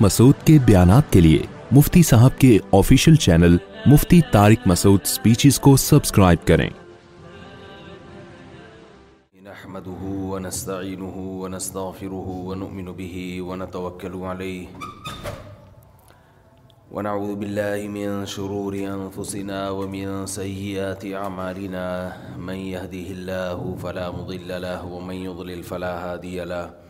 مسعود کے بیانات کے لیے مفتی صاحب کے official channel Mufti Tariq Masood speeches کو سبسکرائب کریں۔ نحمده ونستعينه ونستغفره ونؤمن به ونتوكل عليه ونعوذ بالله من شرور أنفسنا ومن سيئات أعمالنا من يهده الله فلا مضل له ومن يضلل فلا هادي له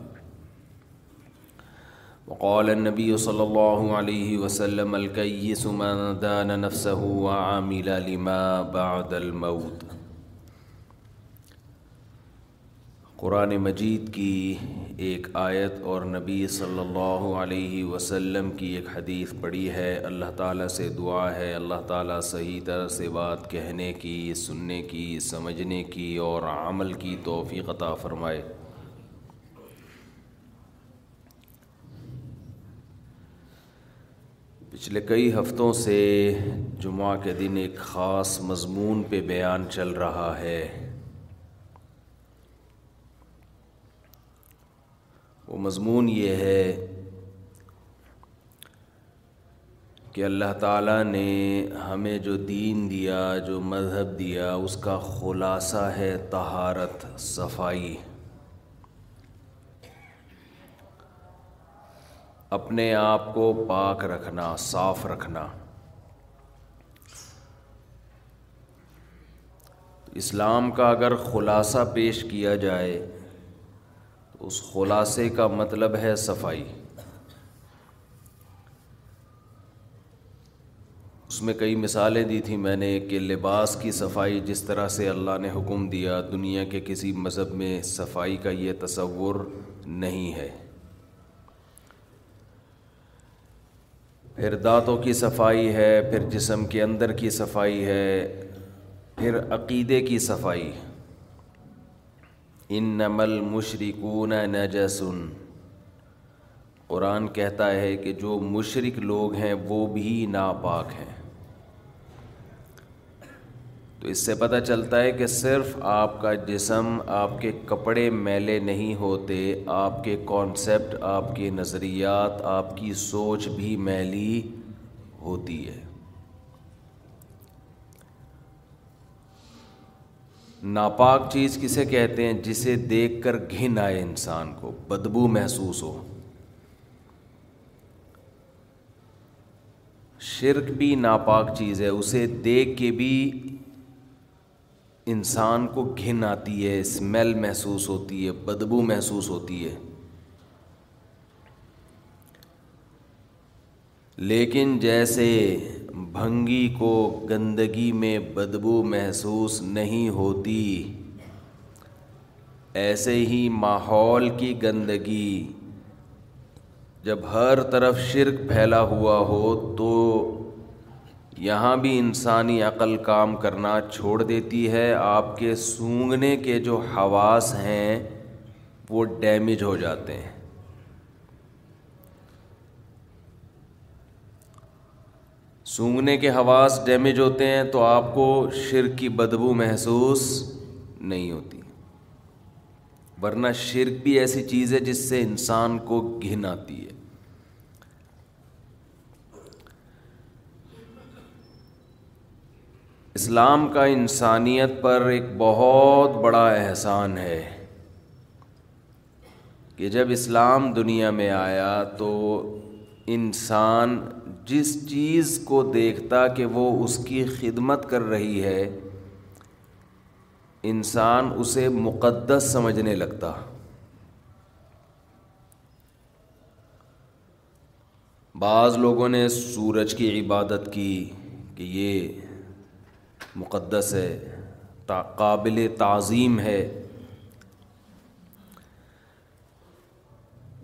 وقال النبي صلى الله عليه وسلم، الكيس من دان نفسه وعامل لما بعد الموت. قرآن مجید کی ایک آیت اور نبی صلی اللہ علیہ وسلم کی ایک حدیث پڑھی ہے۔ اللہ تعالیٰ سے دعا ہے، اللہ تعالیٰ صحیح طرح سے بات کہنے کی، سننے کی، سمجھنے کی اور عمل کی توفیق عطا فرمائے۔ پچھلے کئی ہفتوں سے جمعہ کے دن ایک خاص مضمون پہ بیان چل رہا ہے۔ وہ مضمون یہ ہے کہ اللہ تعالیٰ نے ہمیں جو دین دیا، جو مذہب دیا، اس کا خلاصہ ہے طہارت، صفائی۔ اپنے آپ کو پاک رکھنا، صاف رکھنا۔ اسلام کا اگر خلاصہ پیش کیا جائے، تو اس خلاصے کا مطلب ہے صفائی۔ اس میں کئی مثالیں دی تھیں میں نے، کہ لباس کی صفائی، جس طرح سے اللہ نے حکم دیا، دنیا کے کسی مذہب میں صفائی کا یہ تصور نہیں ہے۔ پھر دانتوں کی صفائی ہے، پھر جسم کے اندر کی صفائی ہے، پھر عقیدے کی صفائی۔ ان نمل مشرقون نجسن۔ قرآن کہتا ہے کہ جو مشرق لوگ ہیں وہ بھی ناپاک ہیں۔ تو اس سے پتہ چلتا ہے کہ صرف آپ کا جسم آپ کے کپڑے میلے نہیں ہوتے، آپ کے کانسیپٹ آپ کے نظریات، آپ کی سوچ بھی میلی ہوتی ہے۔ ناپاک چیز کسے کہتے ہیں جسے دیکھ کر گھن آئے انسان کو، بدبو محسوس ہو۔ شرک بھی ناپاک چیز ہے، اسے دیکھ کے بھی انسان کو گھن آتی ہے اسمیل محسوس ہوتی ہے، بدبو محسوس ہوتی ہے۔ لیکن جیسے بھنگی کو گندگی میں بدبو محسوس نہیں ہوتی، ایسے ہی ماحول کی گندگی جب ہر طرف شرک پھیلا ہوا ہو تو یہاں بھی انسانی عقل کام کرنا چھوڑ دیتی ہے۔ آپ کے سونگنے کے جو حواس ہیں، وہ ڈیمیج ہو جاتے ہیں۔ سونگنے کے حواس ڈیمیج ہوتے ہیں تو آپ کو شر کی بدبو محسوس نہیں ہوتی۔ ورنہ شرک بھی ایسی چیز ہے جس سے انسان کو گھن آتی ہے۔ اسلام کا انسانیت پر ایک بہت بڑا احسان ہے کہ جب اسلام دنیا میں آیا تو انسان جس چیز کو دیکھتا کہ وہ اس کی خدمت کر رہی ہے، انسان اسے مقدس سمجھنے لگتا۔ بعض لوگوں نے سورج کی عبادت کی کہ یہ مقدس ہے قابل تعظیم ہے۔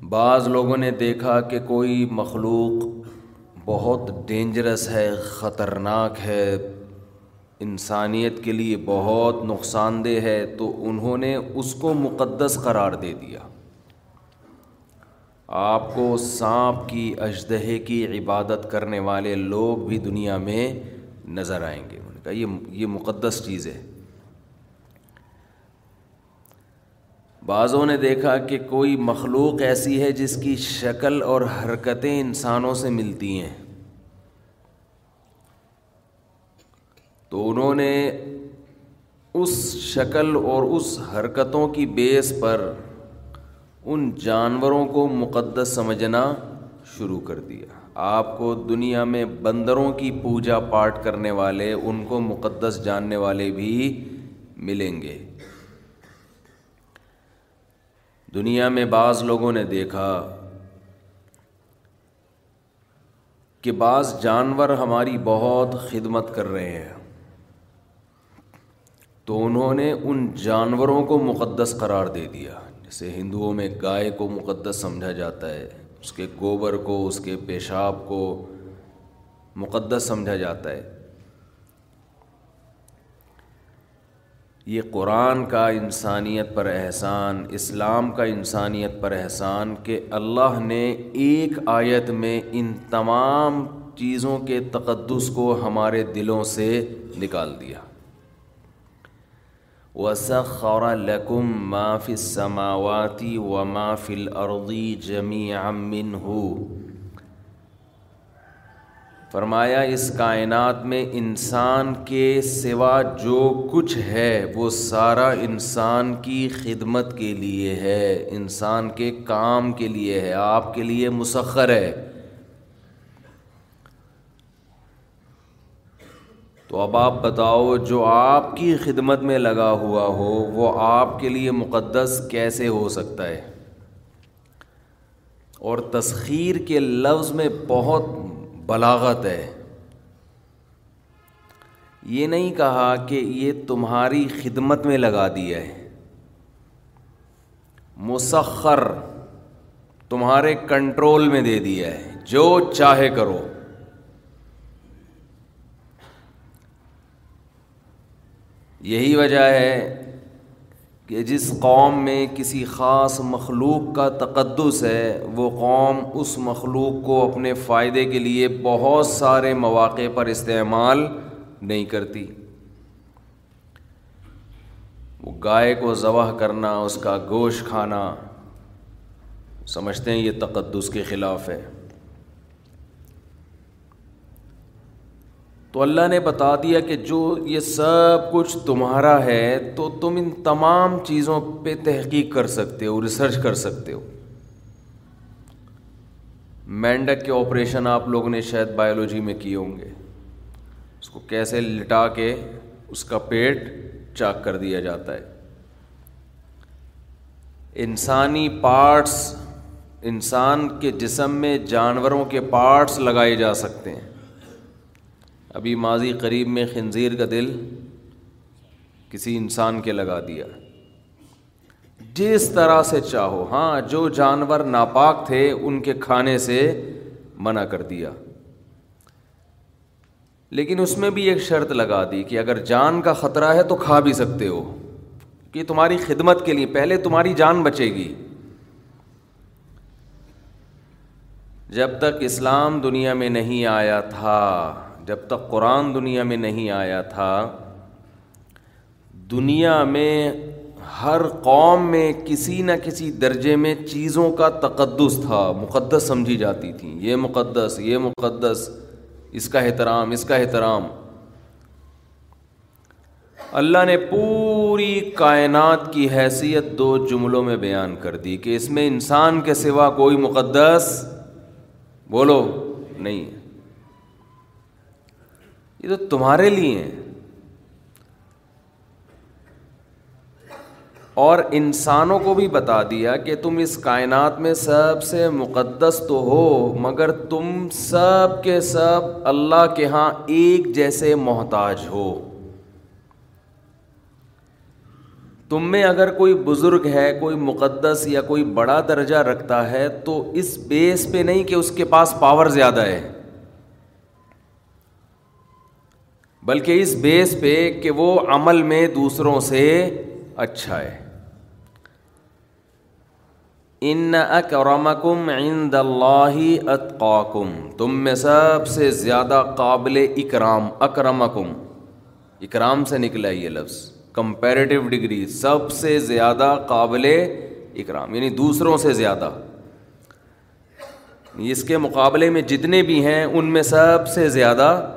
بعض لوگوں نے دیکھا کہ کوئی مخلوق بہت ڈینجرس ہے، خطرناک ہے، انسانیت کے لیے بہت نقصان دہ ہے، تو انہوں نے اس کو مقدس قرار دے دیا۔ آپ کو سانپ کی اجدہے کی عبادت کرنے والے لوگ بھی دنیا میں نظر آئیں گے۔ انہوں یہ یہ مقدس چیز ہے۔ بعضوں نے دیکھا کہ کوئی مخلوق ایسی ہے جس کی شکل اور حرکتیں انسانوں سے ملتی ہیں۔ تو انہوں نے اس شکل اور اس حرکتوں کی بیس پر ان جانوروں کو مقدس سمجھنا شروع کر دیا۔ آپ کو دنیا میں بندروں کی پوجا پاٹ کرنے والے، ان کو مقدس جاننے والے بھی ملیں گے۔ دنیا میں بعض لوگوں نے دیکھا کہ بعض جانور ہماری بہت خدمت کر رہے ہیں۔ تو انہوں نے ان جانوروں کو مقدس قرار دے دیا جیسے ہندوؤں میں گائے کو مقدس سمجھا جاتا ہے۔ اس کے گوبر کو، اس کے پیشاب کو مقدس سمجھا جاتا ہے۔ یہ قرآن کا انسانیت پر احسان، اسلام کا انسانیت پر احسان کہ اللہ نے ایک آیت میں ان تمام چیزوں کے تقدس کو ہمارے دلوں سے نکال دیا۔ وسخر لکم ما فی السماواتی و ما فی الارضی جمیعا منہ فرمایا، اس کائنات میں انسان کے سوا جو کچھ ہے، وہ سارا انسان کی خدمت کے لیے ہے، انسان کے کام کے لیے ہے، آپ کے لیے مسخر ہے۔ تو اب آپ بتاؤ جو آپ کی خدمت میں لگا ہوا ہو، وہ آپ کے لیے مقدس کیسے ہو سکتا ہے؟ اور تسخیر کے لفظ میں بہت بلاغت ہے۔ یہ نہیں کہا کہ یہ تمہاری خدمت میں لگا دیا ہے۔ مسخر تمہارے کنٹرول میں دے دیا ہے۔ جو چاہے کرو۔ یہی وجہ ہے کہ جس قوم میں کسی خاص مخلوق کا تقدس ہے، وہ قوم اس مخلوق کو اپنے فائدے کے لیے بہت سارے مواقع پر استعمال نہیں کرتی۔ وہ گائے کو ذبح کرنا، اس کا گوشت کھانا، سمجھتے ہیں یہ تقدس کے خلاف ہے۔ تو اللہ نے بتا دیا کہ جو یہ سب کچھ تمہارا ہے تو تم ان تمام چیزوں پہ تحقیق کر سکتے ہو ریسرچ کر سکتے ہو۔ مینڈک کے آپریشن آپ لوگوں نے شاید بایولوجی میں کیے ہوں گے۔ اس کو کیسے لٹا کے اس کا پیٹ چاک کر دیا جاتا ہے۔ انسانی پارٹس انسان کے جسم میں جانوروں کے پارٹس لگائے جا سکتے ہیں۔ ابھی ماضی قریب میں خنزیر کا دل کسی انسان کے لگا دیا۔ جس طرح سے چاہو۔ ہاں جو جانور ناپاک تھے، ان کے کھانے سے منع کر دیا۔ لیکن اس میں بھی ایک شرط لگا دی کہ اگر جان کا خطرہ ہے تو کھا بھی سکتے ہو۔ کہ تمہاری خدمت کے لیے پہلے تمہاری جان بچے گی۔ جب تک اسلام دنیا میں نہیں آیا تھا جب تک قرآن دنیا میں نہیں آیا تھا، دنیا میں ہر قوم میں کسی نہ کسی درجے میں چیزوں کا تقدس تھا، مقدس سمجھی جاتی تھیں۔ یہ مقدس یہ مقدس، اس کا احترام، اس کا احترام۔ اللہ نے پوری کائنات کی حیثیت دو جملوں میں بیان کر دی کہ اس میں انسان کے سوا کوئی مقدس؟ بولو، نہیں۔ یہ تو تمہارے لیے ہیں۔ اور انسانوں کو بھی بتا دیا کہ تم اس کائنات میں سب سے مقدس تو ہو، مگر تم سب کے سب اللہ کے ہاں ایک جیسے محتاج ہو۔ تم میں اگر کوئی بزرگ ہے، کوئی مقدس یا کوئی بڑا درجہ رکھتا ہے، تو اس بیس پہ نہیں کہ اس کے پاس پاور زیادہ ہے۔ بلکہ اس بیس پہ کہ وہ عمل میں دوسروں سے اچھا ہے۔ ان اکرمکم عند اللہ اتقاکم، تم میں سب سے زیادہ قابل اکرام، اکرمکم۔ اکرام سے نکلا یہ لفظ۔ کمپیریٹیو ڈگری سب سے زیادہ قابل اکرام یعنی دوسروں سے زیادہ۔ اس کے مقابلے میں جتنے بھی ہیں، ان میں سب سے زیادہ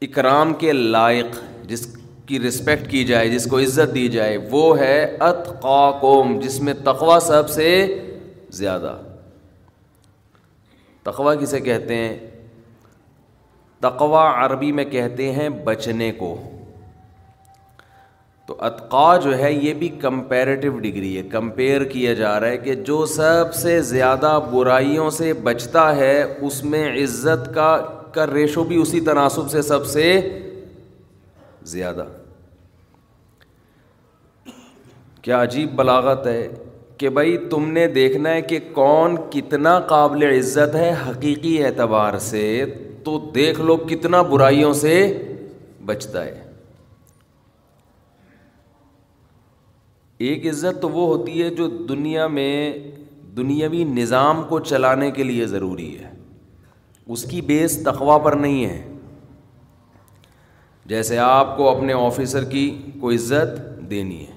اکرام کے لائق جس کی رسپیکٹ کی جائے، جس کو عزت دی جائے، وہ ہے اتقاکم، جس میں تقوا سب سے زیادہ۔ تقوا کسے کہتے ہیں؟ تقوا عربی میں کہتے ہیں بچنے کو۔ تو اتقا جو ہے، یہ بھی کمپیریٹیو ڈگری ہے۔ کمپیئر کیا جا رہا ہے کہ جو سب سے زیادہ برائیوں سے بچتا ہے، اس میں عزت کا کا ریشو بھی اسی تناسب سے سب سے زیادہ۔ کیا عجیب بلاغت ہے کہ بھائی تم نے دیکھنا ہے کہ کون کتنا قابل عزت ہے حقیقی اعتبار سے، تو دیکھ لو کتنا برائیوں سے بچتا ہے۔ ایک عزت تو وہ ہوتی ہے جو دنیا میں دنیاوی نظام کو چلانے کے لیے ضروری ہے۔ اس کی بیس تخوا پر نہیں ہے۔ جیسے آپ کو اپنے آفیسر کی کوئی عزت دینی ہے۔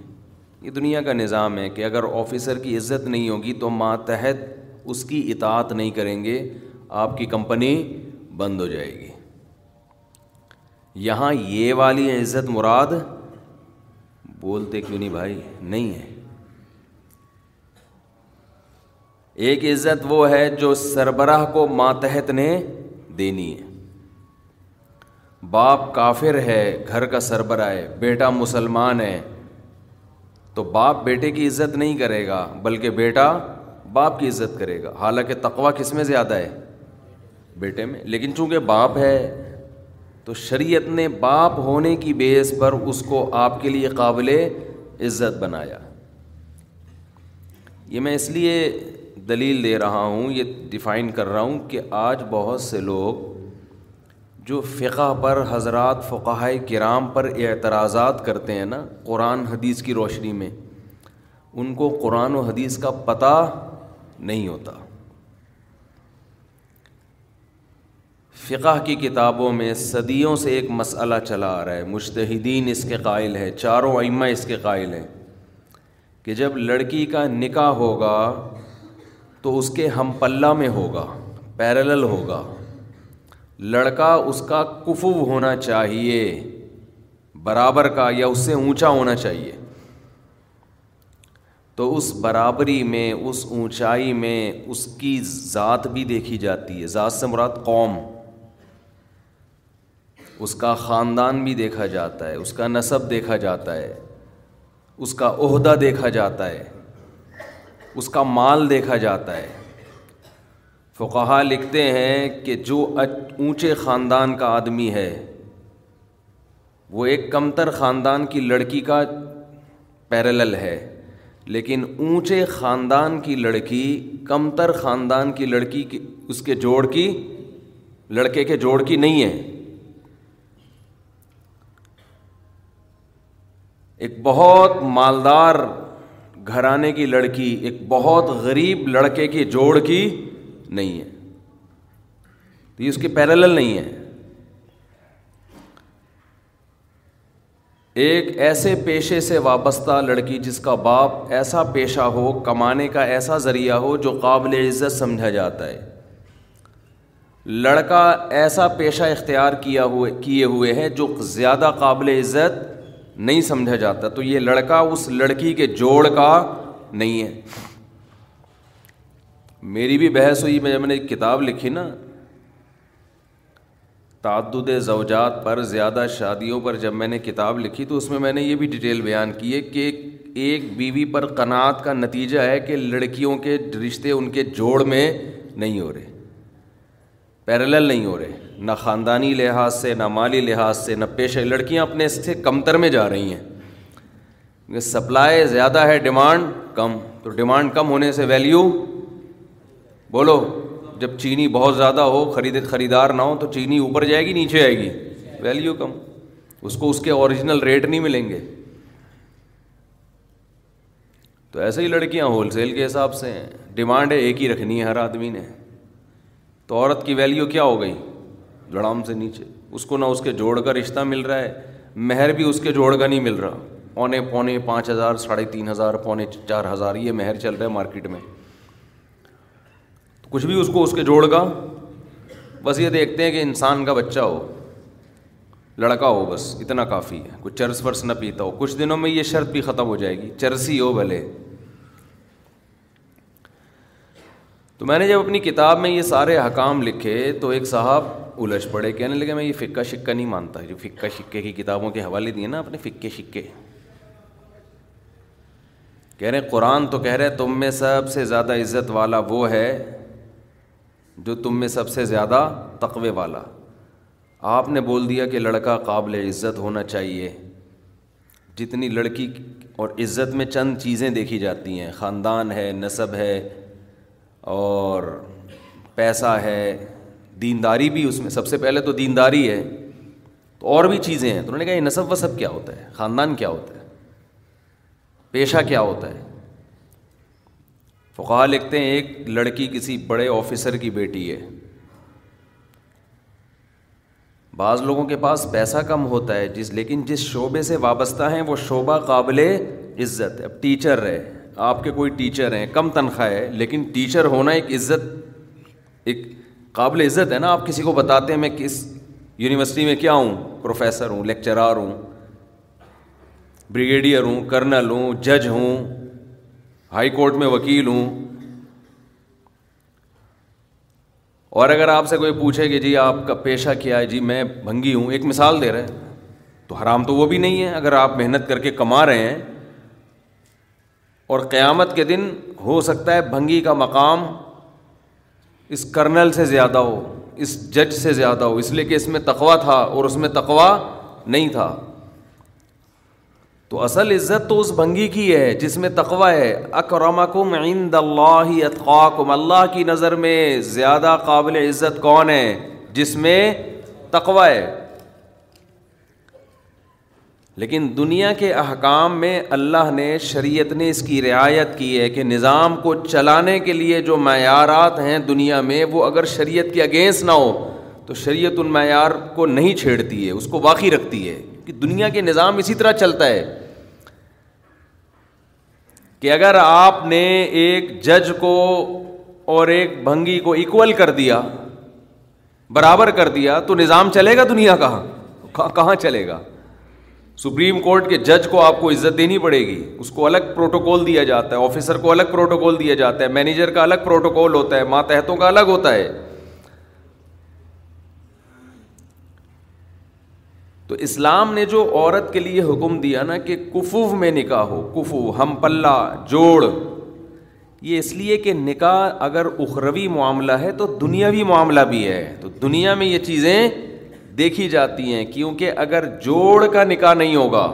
یہ دنیا کا نظام ہے کہ اگر آفیسر کی عزت نہیں ہوگی تو ماتحت اس کی اطاعت نہیں کریں گے، آپ کی کمپنی بند ہو جائے گی۔ یہاں یہ والی عزت مراد بولتے کیوں نہیں بھائی؟ نہیں ہے۔ ایک عزت وہ ہے جو سربراہ کو ماتحت نے دینی ہے۔ باپ کافر ہے، گھر کا سربراہ ہے، بیٹا مسلمان ہے۔ تو باپ بیٹے کی عزت نہیں کرے گا، بلکہ بیٹا باپ کی عزت کرے گا۔ حالانکہ تقوا کس میں زیادہ ہے؟ بیٹے میں۔ لیکن چونکہ باپ ہے، تو شریعت نے باپ ہونے کی بیس پر اس کو آپ کے لیے قابل عزت بنایا۔ یہ میں اس لیے دلیل دے رہا ہوں، یہ ڈیفائن کر رہا ہوں کہ آج بہت سے لوگ جو فقہ پر، حضرات فقہ کرام پر اعتراضات کرتے ہیں نا، قرآن حدیث کی روشنی میں، ان کو قرآن و حدیث کا پتہ نہیں ہوتا۔ فقہ کی کتابوں میں صدیوں سے ایک مسئلہ چلا آ رہا ہے۔ مشتحدین اس کے قائل ہے چاروں ائمہ اس کے قائل ہیں کہ جب لڑکی کا نکاح ہوگا تو اس کے ہم پلہ میں ہوگا، پیرلل ہوگا۔ لڑکا اس کا کفو ہونا چاہیے، برابر کا یا اس سے اونچا ہونا چاہیے۔ تو اس برابری میں، اس اونچائی میں اس کی ذات بھی دیکھی جاتی ہے، ذات سے مراد قوم۔ اس کا خاندان بھی دیکھا جاتا ہے، اس کا نصب دیکھا جاتا ہے، اس کا عہدہ دیکھا جاتا ہے۔ اس کا مال دیکھا جاتا ہے۔ فقہا لکھتے ہیں کہ جو اونچے خاندان کا آدمی ہے، وہ ایک کمتر خاندان کی لڑکی کا پیرلل ہے، لیکن اونچے خاندان کی لڑکی کمتر خاندان کی لڑکی کی، اس کے جوڑ کی، لڑکے کے جوڑ کی نہیں ہے۔ ایک بہت مالدار گھرانے کی لڑکی ایک بہت غریب لڑکے کی جوڑ کی نہیں ہے۔ تو یہ اس کے پیرل نہیں ہے۔ ایک ایسے پیشے سے وابستہ لڑکی جس کا باپ ایسا پیشہ ہو، کمانے کا ایسا ذریعہ ہو جو قابل عزت سمجھا جاتا ہے۔ لڑکا ایسا پیشہ اختیار کیا ہوئے، کیے ہوئے ہے جو زیادہ قابل عزت نہیں سمجھا جاتا تو یہ لڑکا اس لڑکی کے جوڑ کا نہیں ہے۔ میری بھی بحث ہوئی، میں جب میں نے کتاب لکھی نا، تعدد زوجات پر زیادہ شادیوں پر جب میں نے کتاب لکھی تو اس میں میں نے یہ بھی ڈیٹیل بیان کی ہے کہ ایک بیوی پر قناعت کا نتیجہ ہے کہ لڑکیوں کے رشتے ان کے جوڑ میں نہیں ہو رہے پیرلل نہیں ہو رہے۔ نہ خاندانی لحاظ سے، نہ مالی لحاظ سے، نہ پیشہ لڑکیاں اپنے سے کمتر میں جا رہی ہیں۔ سپلائی زیادہ ہے، ڈیمانڈ کم۔ تو ڈیمانڈ کم ہونے سے ویلیو بولو، جب چینی بہت زیادہ ہو، خرید، خریدار نہ ہو، تو چینی اوپر جائے گی، نیچے آئے گی۔ ویلیو کم۔ اس کو اس کے اوریجنل ریٹ نہیں ملیں گے۔ تو ایسے ہی لڑکیاں ہول سیل کے حساب سے ہیں۔ ڈیمانڈ ہے ایک ہی رکھنی ہے ہر آدمی نے۔ تو عورت کی ویلیو کیا ہو گئی؟ لڑام سے نیچے۔ اس کو نہ اس کے جوڑ کا رشتہ مل رہا ہے، مہر بھی اس کے جوڑ کا نہیں مل رہا۔ پونے پونے پانچ ہزار، ساڑھے تین ہزار، پونے چار ہزار، یہ مہر چل رہا ہے مارکیٹ میں۔ کچھ بھی اس کو اس کے جوڑ کا، بس یہ دیکھتے ہیں کہ انسان کا بچہ ہو، لڑکا ہو، بس اتنا کافی ہے۔ کچھ چرس ورس نہ پیتا ہو۔ کچھ دنوں میں یہ شرط بھی ختم ہو جائے گی۔ چرسی ہو بھلے۔ تو میں نے جب اپنی کتاب میں یہ سارے حکام لکھے تو ایک صاحب الجھ پڑے کہنے لگے میں یہ فکا شکا نہیں مانتا، جو فکا شکے کی کتابوں کے حوالے دیے نا اپنے فکے شکے کہہ رہے قرآن تو کہہ رہے تم میں سب سے زیادہ عزت والا وہ ہے جو تم میں سب سے زیادہ تقوے والا۔ آپ نے بول دیا کہ لڑکا قابل عزت ہونا چاہیے۔ جتنی لڑکی اور عزت میں چند چیزیں دیکھی جاتی ہیں، خاندان ہے، نصب ہے اور پیسہ ہے دینداری بھی اس میں، سب سے پہلے تو دینداری ہے، تو اور بھی چیزیں ہیں۔ تو انہوں نے کہا، یہ نصب وصب کیا ہوتا ہے؟ خاندان کیا ہوتا ہے؟ پیشہ کیا ہوتا ہے؟ فقہ لکھتے ہیں، ایک لڑکی کسی بڑے آفیسر کی بیٹی ہے۔ بعض لوگوں کے پاس پیسہ کم ہوتا ہے، جس، لیکن جس شعبے سے وابستہ ہیں، وہ شعبہ قابل عزت ہے۔ اب ٹیچر ہے، آپ کے کوئی ٹیچر ہیں، کم تنخواہ ہے، لیکن ٹیچر ہونا ایک عزت، ایک قابل عزت ہے نا، آپ کسی کو بتاتے ہیں میں کس یونیورسٹی میں کیا ہوں؟ پروفیسر ہوں، لیکچرار ہوں بریگیڈیئر ہوں، کرنل ہوں، جج ہوں، ہائی کورٹ میں وکیل ہوں۔ اور اگر آپ سے کوئی پوچھے کہ جی آپ کا پیشہ کیا ہے؟ جی میں بھنگی ہوں، ایک مثال دے رہے ہیں۔ تو حرام تو وہ بھی نہیں ہے، اگر آپ محنت کر کے کما رہے ہیں۔ اور قیامت کے دن ہو سکتا ہے بھنگی کا مقام اس کرنل سے زیادہ ہو، اس جج سے زیادہ ہو، اس لیے کہ اس میں تقوا تھا اور اس میں تقوا نہیں تھا۔ تو اصل عزت تو اس بھنگی کی ہے جس میں تقوا ہے۔ اکرمکم عند اللہ اتقاکم، اللہ کی نظر میں زیادہ قابل عزت کون ہے؟ جس میں تقوا ہے۔ لیکن دنیا کے احکام میں اللہ نے شریعت نے اس کی رعایت کی ہے کہ نظام کو چلانے کے لیے جو معیارات ہیں دنیا میں وہ اگر شریعت کے اگینسٹ نہ ہو، تو شریعت ان معیار کو نہیں چھیڑتی ہے، اس کو باقی رکھتی ہے۔ کہ دنیا کے نظام اسی طرح چلتا ہے کہ اگر آپ نے ایک جج کو اور ایک بھنگی کو اکول کر دیا، برابر کر دیا، تو نظام چلے گا دنیا کہاں؟ کہاں چلے گا؟ سپریم کورٹ کے جج کو آپ کو عزت دینی پڑے گی۔ اس کو الگ پروٹوکول دیا جاتا ہے، آفیسر کو الگ پروٹوکول دیا جاتا ہے، مینیجر کا الگ پروٹوکول ہوتا ہے، ماتحتوں کا الگ ہوتا ہے۔ تو اسلام نے جو عورت کے لیے حکم دیا نا کہ کفوف میں نکاح ہو کفو ہم پلہ، جوڑ، یہ اس لیے کہ نکاح اگر اخروی معاملہ ہے تو دنیاوی معاملہ بھی ہے۔ تو دنیا میں یہ چیزیں دیکھی جاتی ہیں کیونکہ اگر جوڑ کا نکاح نہیں ہوگا،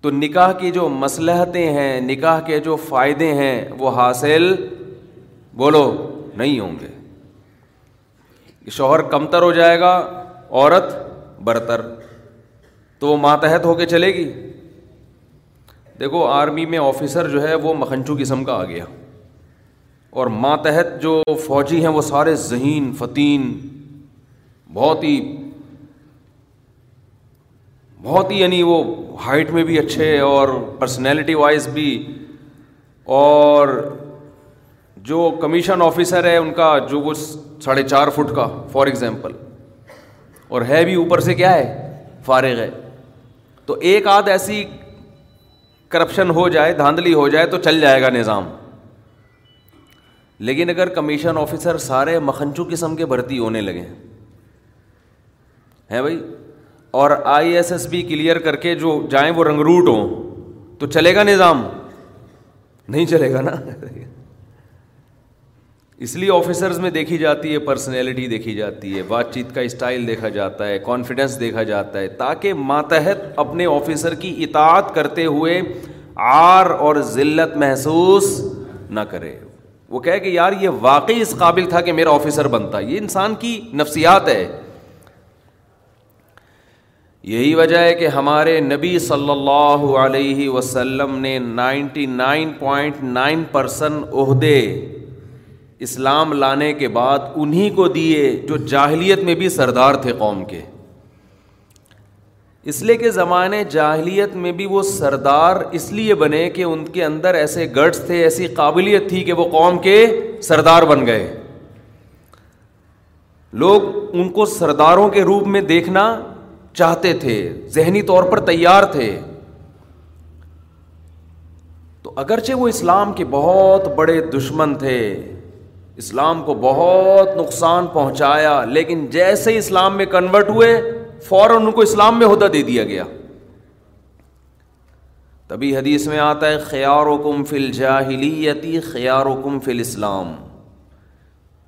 تو نکاح کی جو مسلحتیں ہیں، نکاح کے جو فائدے ہیں، وہ حاصل بولو نہیں ہوں گے۔ شوہر کمتر ہو جائے گا، عورت برتر، تو وہ ماتحت ہو کے چلے گی۔ دیکھو، آرمی میں آفیسر جو ہے، وہ مکھنچو قسم کا آ گیا اور ماتحت جو فوجی ہیں، وہ سارے ذہین، فتین بہت ہی بہت ہی یعنی وہ ہائٹ میں بھی اچھے اور پرسنالٹی وائز بھی اور جو کمیشن آفیسر ہے ان کا جو وہ ساڑھے چار فٹ کا فار ایگزامپل اور ہے بھی اوپر سے کیا ہے؟ فارغ ہے۔ تو ایک آدھ ایسی کرپشن ہو جائے، دھاندلی ہو جائے تو چل جائے گا نظام۔ لیکن اگر کمیشن آفیسر سارے مکھنچو قسم کے بھرتی ہونے لگے ہیں بھائی؟ اور I S S B clear کر کے جو جائیں وہ رنگ روٹ ہوں، تو چلے گا نظام؟ نہیں چلے گا نا۔ اس لیے آفیسرز میں دیکھی جاتی ہے پرسنالٹی دیکھی جاتی ہے، بات چیت کا اسٹائل دیکھا جاتا ہے کانفیڈینس دیکھا جاتا ہے، تاکہ ماتحت اپنے آفیسر کی اطاعت کرتے ہوئے آر اور ذلت محسوس نہ کرے۔ وہ کہے کہ یار، یہ واقعی اس قابل تھا کہ میرا آفیسر بنتا۔ یہ انسان کی نفسیات ہے۔ یہی وجہ ہے کہ ہمارے نبی صلی اللہ علیہ وسلم نے ninety nine point nine percent عہدے اسلام لانے کے بعد انہیں کو دیے جو جاہلیت میں بھی سردار تھے قوم کے۔ اس لیے کہ زمانے جاہلیت میں بھی وہ سردار اس لیے بنے کہ ان کے اندر ایسے گٹس تھے، ایسی قابلیت تھی کہ وہ قوم کے سردار بن گئے۔ لوگ ان کو سرداروں کے روپ میں دیکھنا چاہتے تھے، ذہنی طور پر تیار تھے۔ تو اگرچہ وہ اسلام کے بہت بڑے دشمن تھے، اسلام کو بہت نقصان پہنچایا، لیکن جیسے اسلام میں کنورٹ ہوئے، فوراً ان کو اسلام میں عہدہ دے دیا گیا۔ تبھی حدیث میں آتا ہے خیار و کم فل جاہلیتی خیار و کم فل اسلام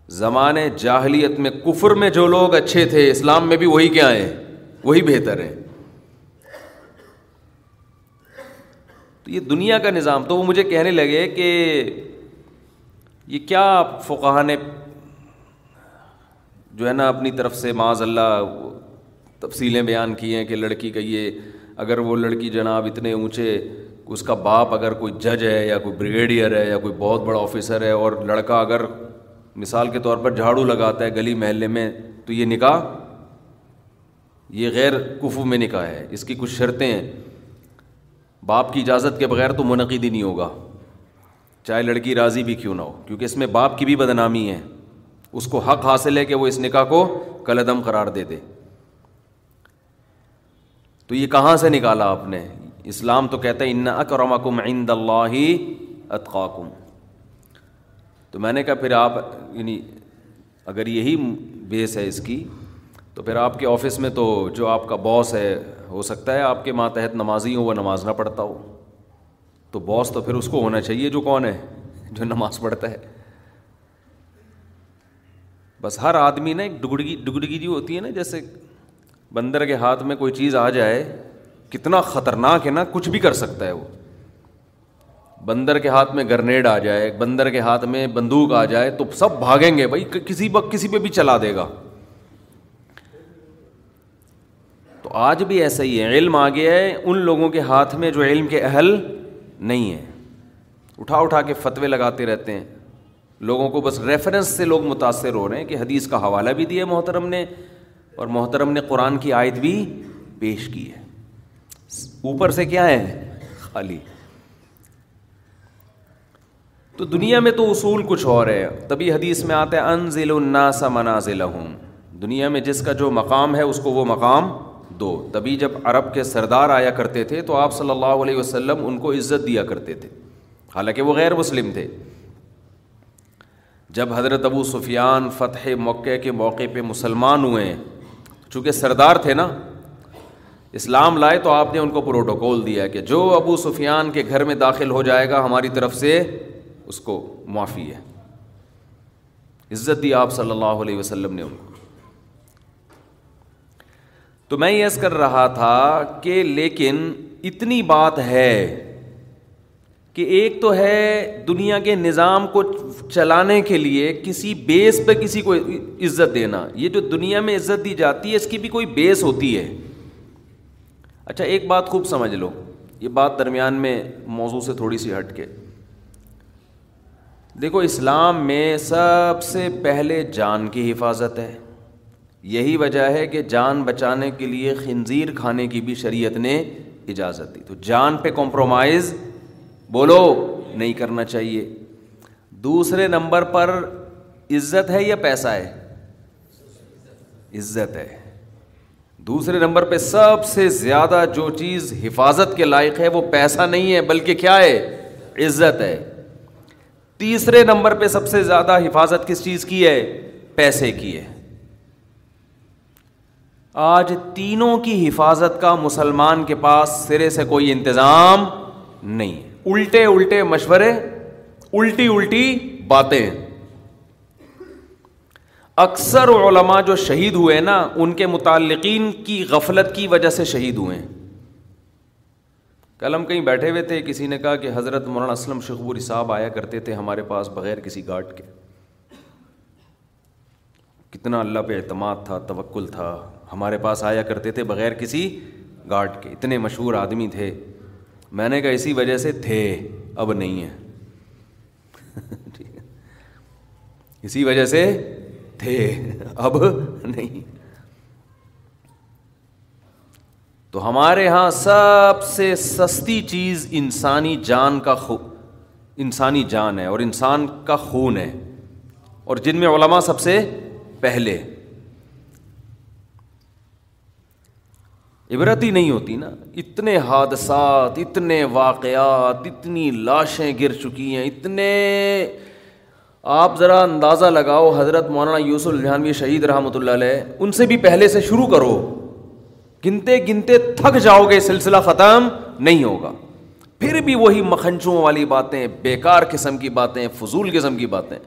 زمانے جاہلیت میں کفر میں جو لوگ اچھے تھے، اسلام میں بھی وہی کیا ہیں۔ وہی بہتر ہے۔ تو یہ دنیا کا نظام، تو وہ مجھے کہنے لگے کہ یہ کیا فقہ نے جو ہے نا اپنی طرف سے معاذ اللہ تفصیلیں بیان کی ہیں کہ لڑکی کا یہ، اگر وہ لڑکی جناب اتنے اونچے، اس کا باپ اگر کوئی جج ہے یا کوئی بریگیڈیئر ہے یا کوئی بہت بڑا آفیسر ہے اور لڑکا اگر مثال کے طور پر جھاڑو لگاتا ہے گلی محلے میں، تو یہ نکاح یہ غیر کفو میں نکاح ہے۔ اس کی کچھ شرطیں ہیں۔ باپ کی اجازت کے بغیر تو منعقد ہی نہیں ہوگا۔ چاہے لڑکی راضی بھی کیوں نہ ہو، کیونکہ اس میں باپ کی بھی بدنامی ہے۔ اس کو حق حاصل ہے کہ وہ اس نکاح کو کلدم قرار دے دے۔ تو یہ کہاں سے نکالا آپ نے؟ اسلام تو کہتا ہے، ان اکرمکم عند اللہ اتقاکم تو میں نے کہا، پھر آپ یعنی اگر یہی بیس ہے اس کی تو پھر آپ کے آفس میں تو جو آپ کا باس ہے، ہو سکتا ہے آپ کے ماتحت نمازی ہوں وہ نماز نہ پڑھتا ہو۔ تو باس تو پھر اس کو ہونا چاہیے جو کون ہے، جو نماز پڑھتا ہے۔ بس ہر آدمی نا ایک ڈگڑگی ڈگڑگی جو ہوتی ہے نا، جیسے بندر کے ہاتھ میں کوئی چیز آ جائے، کتنا خطرناک ہے نا، کچھ بھی کر سکتا ہے وہ۔ بندر کے ہاتھ میں گرنیڈ آ جائے، بندر کے ہاتھ میں بندوق آ جائے، تو سب بھاگیں گے بھائی، کسی وقت کسی پہ بھی چلا دے گا تو آج بھی ایسا ہی ہے۔ علم آ گیا ہے۔ ان لوگوں کے ہاتھ میں جو علم کے اہل نہیں ہے اٹھا اٹھا کے فتوے لگاتے رہتے ہیں۔ لوگوں کو بس ریفرنس سے لوگ متاثر ہو رہے ہیں کہ حدیث کا حوالہ بھی دیا محترم نے اور محترم نے قرآن کی آیت بھی پیش کی ہے۔ اوپر سے کیا ہے؟ خالی۔ تو دنیا میں تو اصول کچھ اور ہے۔ تبھی حدیث میں آتا ہے، انزل الناس منازل دنیا میں جس کا جو مقام ہے، اس کو وہ مقام دو۔ تبھی جب عرب کے سردار آیا کرتے تھے تو آپ صلی اللہ علیہ وسلم ان کو عزت دیا کرتے تھے۔ حالانکہ وہ غیر مسلم تھے۔ جب حضرت ابو سفیان فتح موقع کے موقع پہ مسلمان ہوئے، چونکہ سردار تھے نا، اسلام لائے تو آپ نے ان کو پروٹوکول دیا کہ جو ابو سفیان کے گھر میں داخل ہو جائے گا، ہماری طرف سے اس کو معافی ہے۔ عزت دی آپ صلی اللہ علیہ وسلم نے ان کو۔ تو میں یس کر رہا تھا کہ لیکن اتنی بات ہے کہ ایک تو ہے دنیا کے نظام کو چلانے کے لیے کسی بیس پہ کسی کو عزت دینا۔ یہ جو دنیا میں عزت دی جاتی ہے، اس کی بھی کوئی بیس ہوتی ہے۔ اچھا ایک بات خوب سمجھ لو۔ یہ بات درمیان میں موضوع سے تھوڑی سی ہٹ کے۔ دیکھو، اسلام میں سب سے پہلے جان کی حفاظت ہے۔ یہی وجہ ہے کہ جان بچانے کے لیے خنزیر کھانے کی بھی شریعت نے اجازت دی۔ تو جان پہ کمپرومائز بولو، نہیں کرنا چاہیے۔ دوسرے نمبر پر عزت ہے یا پیسہ ہے؟ عزت ہے۔ دوسرے نمبر پہ سب سے زیادہ جو چیز حفاظت کے لائق ہے وہ پیسہ نہیں ہے، بلکہ کیا ہے؟ عزت ہے۔ تیسرے نمبر پہ سب سے زیادہ حفاظت کس چیز کی ہے؟ پیسے کی ہے۔ آج تینوں کی حفاظت کا مسلمان کے پاس سرے سے کوئی انتظام نہیں الٹے الٹے مشورے، الٹی الٹی باتیں۔ اکثر علماء جو شہید ہوئے نا، ان کے متعلقین کی غفلت کی وجہ سے شہید ہوئے کل ہم کہیں بیٹھے ہوئے تھے، کسی نے کہا کہ حضرت مولانا اسلم شخبوری صاحب آیا کرتے تھے ہمارے پاس بغیر کسی گارڈ کے۔ کتنا اللہ پہ اعتماد تھا، توکل تھا۔ ہمارے پاس آیا کرتے تھے بغیر کسی گارڈ کے۔ اتنے مشہور آدمی تھے۔ میں نے کہا اسی وجہ سے تھے، اب نہیں ہے۔ اسی وجہ سے تھے، اب نہیں۔ تو ہمارے یہاں سب سے سستی چیز انسانی جان کا خو، انسانی جان ہے اور انسان کا خون ہے۔ اور جن میں علماء سب سے پہلے۔ عبرت ہی نہیں ہوتی نا۔ اتنے حادثات، اتنے واقعات، اتنی لاشیں گر چکی ہیں، اتنے۔ آپ ذرا اندازہ لگاؤ، حضرت مولانا یوسف الجہانوی شہید رحمۃ اللہ علیہ، ان سے بھی پہلے سے شروع کرو۔ گنتے گنتے تھک جاؤ گے، سلسلہ ختم نہیں ہوگا۔ پھر بھی وہی مکھنچوں والی باتیں، بیکار قسم کی باتیں، فضول قسم کی باتیں۔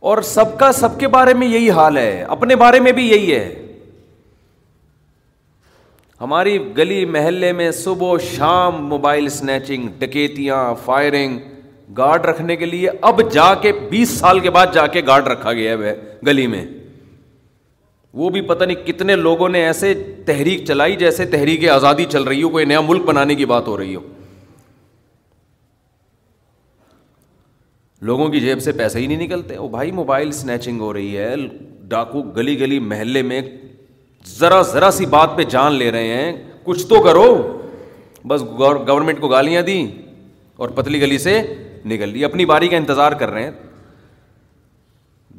اور سب کا سب کے بارے میں یہی حال ہے، اپنے بارے میں بھی یہی ہے۔ ہماری گلی محلے میں صبح شام موبائل اسنیچنگ ڈکیتیاں، فائرنگ، گارڈ رکھنے کے لیے اب جا کے بیس سال کے بعد جا کے گارڈ رکھا گیا ہے گلی میں۔ وہ بھی پتہ نہیں کتنے لوگوں نے ایسے تحریک چلائی جیسے تحریک آزادی چل رہی ہو، کوئی نیا ملک بنانے کی بات ہو رہی ہو۔ لوگوں کی جیب سے پیسے ہی نہیں نکلتے۔ وہ بھائی، موبائل اسنیچنگ ہو رہی ہے۔ ڈاکو گلی گلی محلے میں ذرا ذرا سی بات پہ جان لے رہے ہیں۔ کچھ تو کرو۔ بس گورنمنٹ کو گالیاں دیں اور پتلی گلی سے نکل لی۔ اپنی باری کا انتظار کر رہے ہیں۔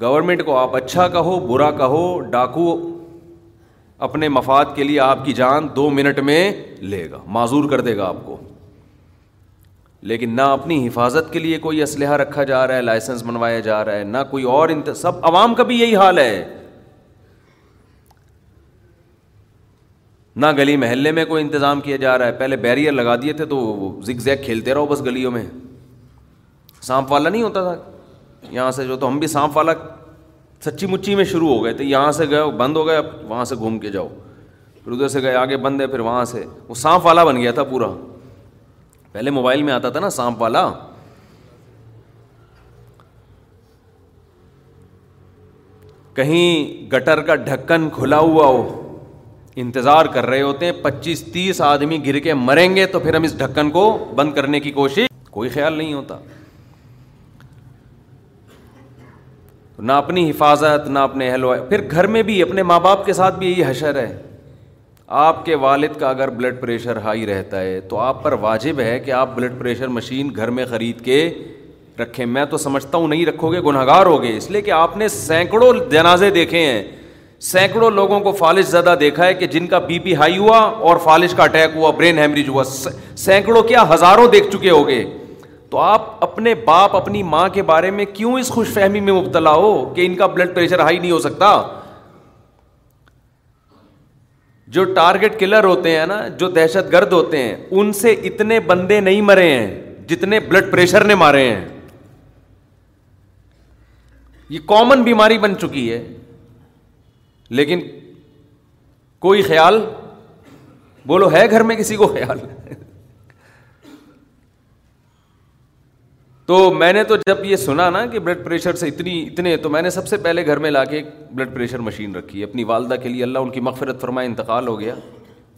گورنمنٹ کو آپ اچھا کہو، برا کہو۔ ڈاکو اپنے مفاد کے لیے آپ کی جان دو منٹ میں لے گا۔ معذور کر دے گا آپ کو۔ لیکن نہ اپنی حفاظت کے لیے کوئی اسلحہ رکھا جا رہا ہے لائسنس بنوایا جا رہا ہے، نہ کوئی اور انت... سب عوام کا بھی یہی حال ہے۔ نہ گلی محلے میں کوئی انتظام کیا جا رہا ہے۔ پہلے بیریئر لگا دیے تھے تو زگ زیگ کھیلتے رہو بس گلیوں میں۔ سانپ والا نہیں ہوتا تھا۔ یہاں سے جو تو ہم بھی سانپ والا سچی مچی میں شروع ہو گئے تھے۔ یہاں سے گئے، بند ہو گئے، اب وہاں سے گھوم کے جاؤ۔ پھر ادھر سے گئے، آگے بند ہے، پھر وہاں سے۔ وہ سانپ والا بن گیا تھا پورا۔ پہلے موبائل میں آتا تھا نا سانپ والا۔ کہیں گٹر کا ڈھکن کھلا ہوا ہو۔ انتظار کر رہے ہوتے ہیں، پچیس تیس آدمی گر کے مریں گے تو پھر ہم اس ڈھکن کو بند کرنے کی کوشش، کوئی خیال نہیں ہوتا۔ نہ اپنی حفاظت، نہ اپنے اہل پھر گھر میں بھی، اپنے ماں باپ کے ساتھ بھی یہی حشر ہے۔ آپ کے والد کا اگر بلڈ پریشر ہائی رہتا ہے، تو آپ پر واجب ہے کہ آپ بلڈ پریشر مشین گھر میں خرید کے رکھیں۔ میں تو سمجھتا ہوں، نہیں رکھو گے گناہ گار ہو گئے۔ اس لیے کہ آپ نے سینکڑوں جنازے دیکھے ہیں۔ سینکڑوں لوگوں کو فالش زدہ دیکھا ہے کہ جن کا بی پی ہائی ہوا اور فالش کا اٹیک ہوا، برین ہیمریج ہوا۔ سینکڑوں کیا ہزاروں دیکھ چکے ہو گے تو آپ اپنے باپ، اپنی ماں کے بارے میں کیوں اس خوش فہمی میں مبتلا ہو کہ ان کا بلڈ پریشر ہائی نہیں ہو سکتا؟ جو ٹارگیٹ کلر ہوتے ہیں نا، جو دہشت گرد ہوتے ہیں، ان سے اتنے بندے نہیں مرے ہیں جتنے بلڈ پریشر نے مارے ہیں۔ یہ کامن بیماری بن چکی ہے۔ لیکن کوئی خیال؟ بولو، ہے گھر میں کسی کو خیال؟ تو میں نے تو جب یہ سنا نا کہ بلڈ پریشر سے اتنی، اتنے، تو میں نے سب سے پہلے گھر میں لا کے بلڈ پریشر مشین رکھی اپنی والدہ کے لیے اللہ ان کی مغفرت فرمائے، انتقال ہو گیا۔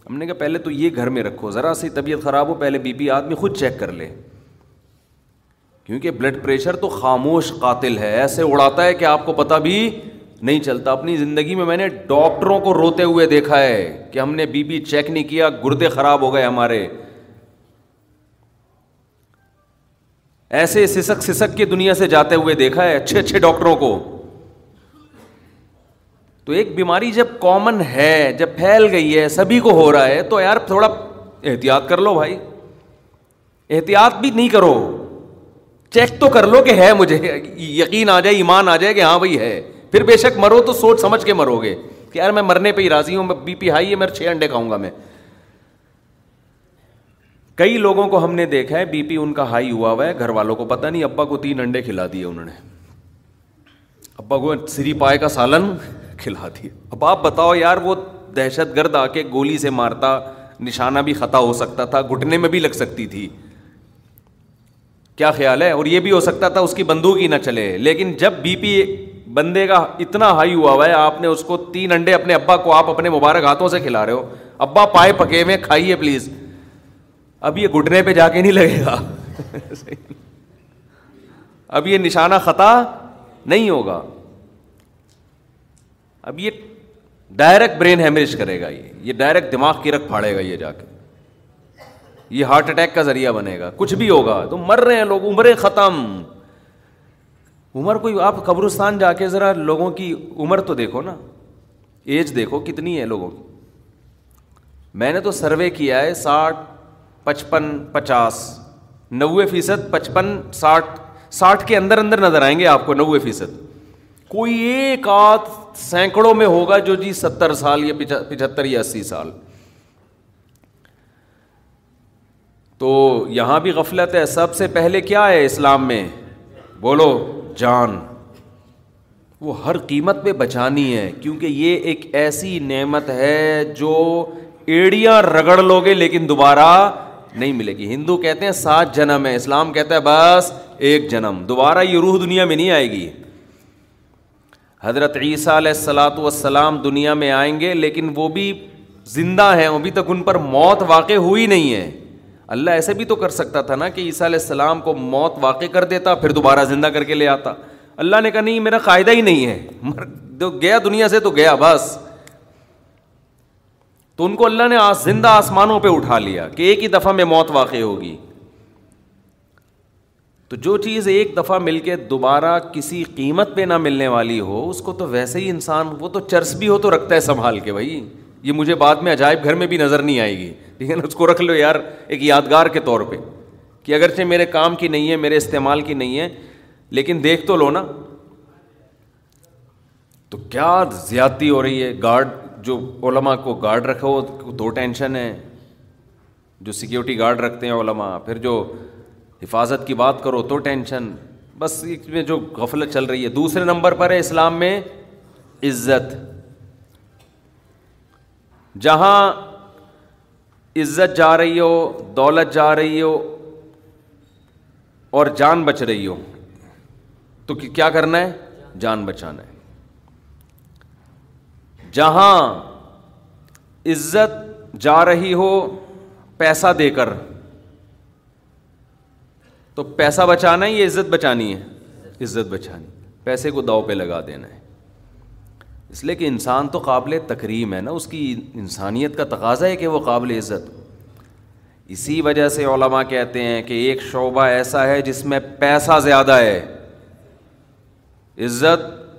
ہم نے کہا، پہلے تو یہ گھر میں رکھو، ذرا سی طبیعت خراب ہو، پہلے بی پی آدمی خود چیک کر لے۔ کیونکہ بلڈ پریشر تو خاموش قاتل ہے، ایسے اڑاتا ہے کہ آپ کو پتہ بھی نہیں چلتا۔ اپنی زندگی میں میں نے ڈاکٹروں کو روتے ہوئے دیکھا ہے کہ ہم نے بی پی چیک نہیں کیا، گردے خراب ہو گئے ہمارے۔ ایسے سسک سسک کی دنیا سے جاتے ہوئے دیکھا ہے اچھے اچھے ڈاکٹروں کو۔ تو ایک بیماری جب کامن ہے، جب پھیل گئی ہے، سبھی کو ہو رہا ہے، تو یار تھوڑا احتیاط کر لو بھائی۔ احتیاط بھی نہیں کرو۔ چیک تو کر لو کہ ہے مجھے، یقین آ جائے، ایمان آ جائے کہ ہاں بھائی ہے۔ پھر بے شک مرو تو سوچ سمجھ کے مرو گے کہ یار میں مرنے پہ ہی راضی ہوں بی پی ہائی ہے میں چھ انڈے کھاؤں گا میں۔ کئی لوگوں کو ہم نے دیکھا ہے، بی پی ان کا ہائی ہوا ہوا ہے، گھر والوں کو پتا نہیں، ابا کو تین انڈے کھلا دیے انہوں نے۔ ابا کو سری پائے کا سالن کھلا دیا۔ اب آپ بتاؤ یار، وہ دہشت گرد آ کے گولی سے مارتا، نشانہ بھی خطا ہو سکتا تھا، گھٹنے میں بھی لگ سکتی تھی۔ کیا خیال ہے؟ اور یہ بھی ہو سکتا تھا، اس کی بندوق ہی نہ چلے۔ لیکن جب بی پی بندے کا اتنا ہائی ہوا ہوا ہے، آپ نے اس کو تین انڈے اپنے ابا کو آپ اپنے مبارک ہاتھوں سے کھلا رہے ہو۔ ابا پائے پکے میں کھائیے پلیز۔ اب یہ گھٹنے پہ جا کے نہیں لگے گا۔ اب یہ نشانہ خطا نہیں ہوگا۔ اب یہ ڈائریکٹ برین ہیمریج کرے گا یہ۔ یہ ڈائریکٹ دماغ کی رکھ پھاڑے گا یہ جا کے۔ یہ ہارٹ اٹیک کا ذریعہ بنے گا۔ کچھ بھی ہوگا۔ تو مر رہے ہیں لوگ، عمریں ختم۔ عمر کوئی آپ قبرستان جا کے ذرا لوگوں کی عمر تو دیکھو نا ایج دیکھو کتنی ہے لوگوں کی۔ میں نے تو سروے کیا ہے ساٹھ، پچپن، پچاس، نوے فیصد، پچپن، ساٹھ ساٹھ کے اندر اندر نظر آئیں گے آپ کو، نوے فیصد۔ کوئی ایک آدھ سینکڑوں میں ہوگا جو جی ستر سال یا پچہتر یا اسی سال۔ تو یہاں بھی غفلت ہے۔ سب سے پہلے کیا ہے اسلام میں؟ بولو۔ جان۔ وہ ہر قیمت پہ بچانی ہے، کیونکہ یہ ایک ایسی نعمت ہے جو ایڑیاں رگڑ لو گے لیکن دوبارہ نہیں ملے گی۔ ہندو کہتے ہیں سات جنم ہے، اسلام کہتا ہے بس ایک جنم۔ دوبارہ یہ روح دنیا میں نہیں آئے گی۔ حضرت عیسیٰ علیہ السلاۃ والسلام دنیا میں آئیں گے، لیکن وہ بھی زندہ ہیں ابھی تک ان پر موت واقع ہوئی نہیں ہے۔ اللہ ایسے بھی تو کر سکتا تھا نا کہ عیسیٰ علیہ السلام کو موت واقع کر دیتا، پھر دوبارہ زندہ کر کے لے آتا۔ اللہ نے کہا، نہیں، میرا قاعدہ ہی نہیں ہے۔ گیا دنیا سے تو گیا، بس۔ تو ان کو اللہ نے زندہ آسمانوں پہ اٹھا لیا کہ ایک ہی دفعہ میں موت واقع ہوگی۔ تو جو چیز ایک دفعہ مل کے دوبارہ کسی قیمت پہ نہ ملنے والی ہو، اس کو تو ویسے ہی انسان، وہ تو چرس بھی ہو تو رکھتا ہے سنبھال کے بھائی۔ یہ مجھے بعد میں عجائب گھر میں بھی نظر نہیں آئے گی۔ ٹھیک ہے نا اس کو رکھ لو یار ایک یادگار کے طور پہ کہ اگرچہ میرے کام کی نہیں ہے، میرے استعمال کی نہیں ہے، لیکن دیکھ تو لو نا۔ تو کیا زیادتی ہو رہی ہے؟ گارڈ، جو علماء کو گارڈ رکھو دو ٹینشن ہے جو سیکیورٹی گارڈ رکھتے ہیں علماء، پھر جو حفاظت کی بات کرو تو ٹینشن۔ بس اس میں جو غفلت چل رہی ہے۔ دوسرے نمبر پر ہے اسلام میں عزت۔ جہاں عزت جا رہی ہو، دولت جا رہی ہو اور جان بچ رہی ہو، تو کیا کرنا ہے؟ جان بچانا ہے۔ جہاں عزت جا رہی ہو، پیسہ دے کر، تو پیسہ بچانا ہے یا عزت بچانی ہے۔ عزت بچانی۔ پیسے کو داؤ پہ لگا دینا ہے۔ اس لیے کہ انسان تو قابل تکریم ہے نا، اس کی انسانیت کا تقاضا ہے کہ وہ قابل عزت۔ اسی وجہ سے علماء کہتے ہیں کہ ایک شعبہ ایسا ہے جس میں پیسہ زیادہ ہے۔ عزت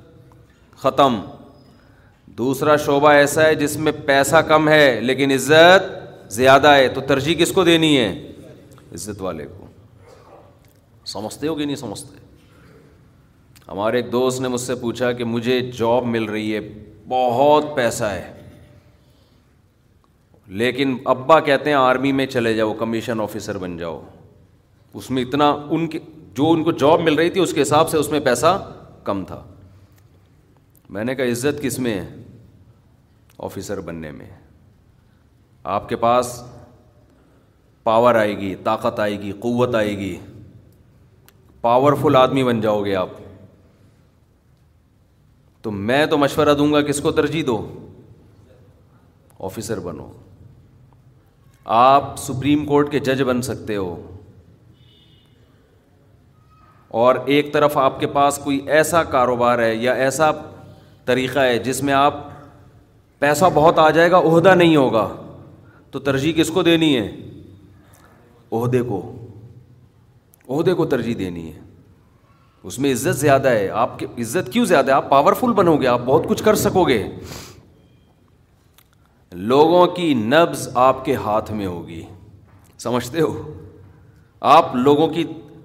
ختم۔ دوسرا شعبہ ایسا ہے جس میں پیسہ کم ہے، لیکن عزت زیادہ ہے۔ تو ترجیح کس کو دینی ہے؟ عزت والے کو۔ سمجھتے ہو کہ نہیں سمجھتے؟ ہمارے ایک دوست نے مجھ سے پوچھا کہ مجھے جاب مل رہی ہے، بہت پیسہ ہے۔ لیکن ابا کہتے ہیں آرمی میں چلے جاؤ، کمیشن آفیسر بن جاؤ۔ اس میں اتنا ان کے، جو ان کو جاب مل رہی تھی، اس کے حساب سے اس میں پیسہ کم تھا۔ میں نے کہا، عزت کس میں ہے؟ آفیسر بننے میں۔ آپ کے پاس پاور آئے گی، طاقت آئے گی، قوت آئے گی۔ پاورفل آدمی بن جاؤ گے آپ۔ تو میں تو مشورہ دوں گا کس کو ترجیح دو۔ آفیسر بنو۔ آپ سپریم کورٹ کے جج بن سکتے ہو۔ اور ایک طرف آپ کے پاس کوئی ایسا کاروبار ہے یا ایسا طریقہ ہے جس میں آپ پیسہ بہت آ جائے گا، عہدہ نہیں ہوگا۔ تو ترجیح کس کو دینی ہے؟ عہدے کو۔ عہدے کو ترجیح دینی ہے۔ اس میں عزت زیادہ ہے۔ آپ کی عزت کیوں زیادہ ہے؟ آپ پاورفل بنو گے آپ بہت کچھ کر سکو گے لوگوں کی نبز آپ کے ہاتھ میں ہوگی۔ سمجھتے ہو؟ آپ لوگوں کی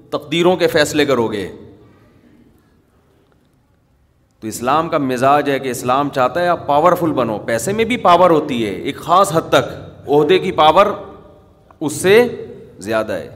تقدیروں کے فیصلے کرو گے تو اسلام کا مزاج ہے کہ اسلام چاہتا ہے آپ پاورفل بنو۔ پیسے میں بھی پاور ہوتی ہے، ایک خاص حد تک۔ عہدے کی پاور اس سے زیادہ ہے۔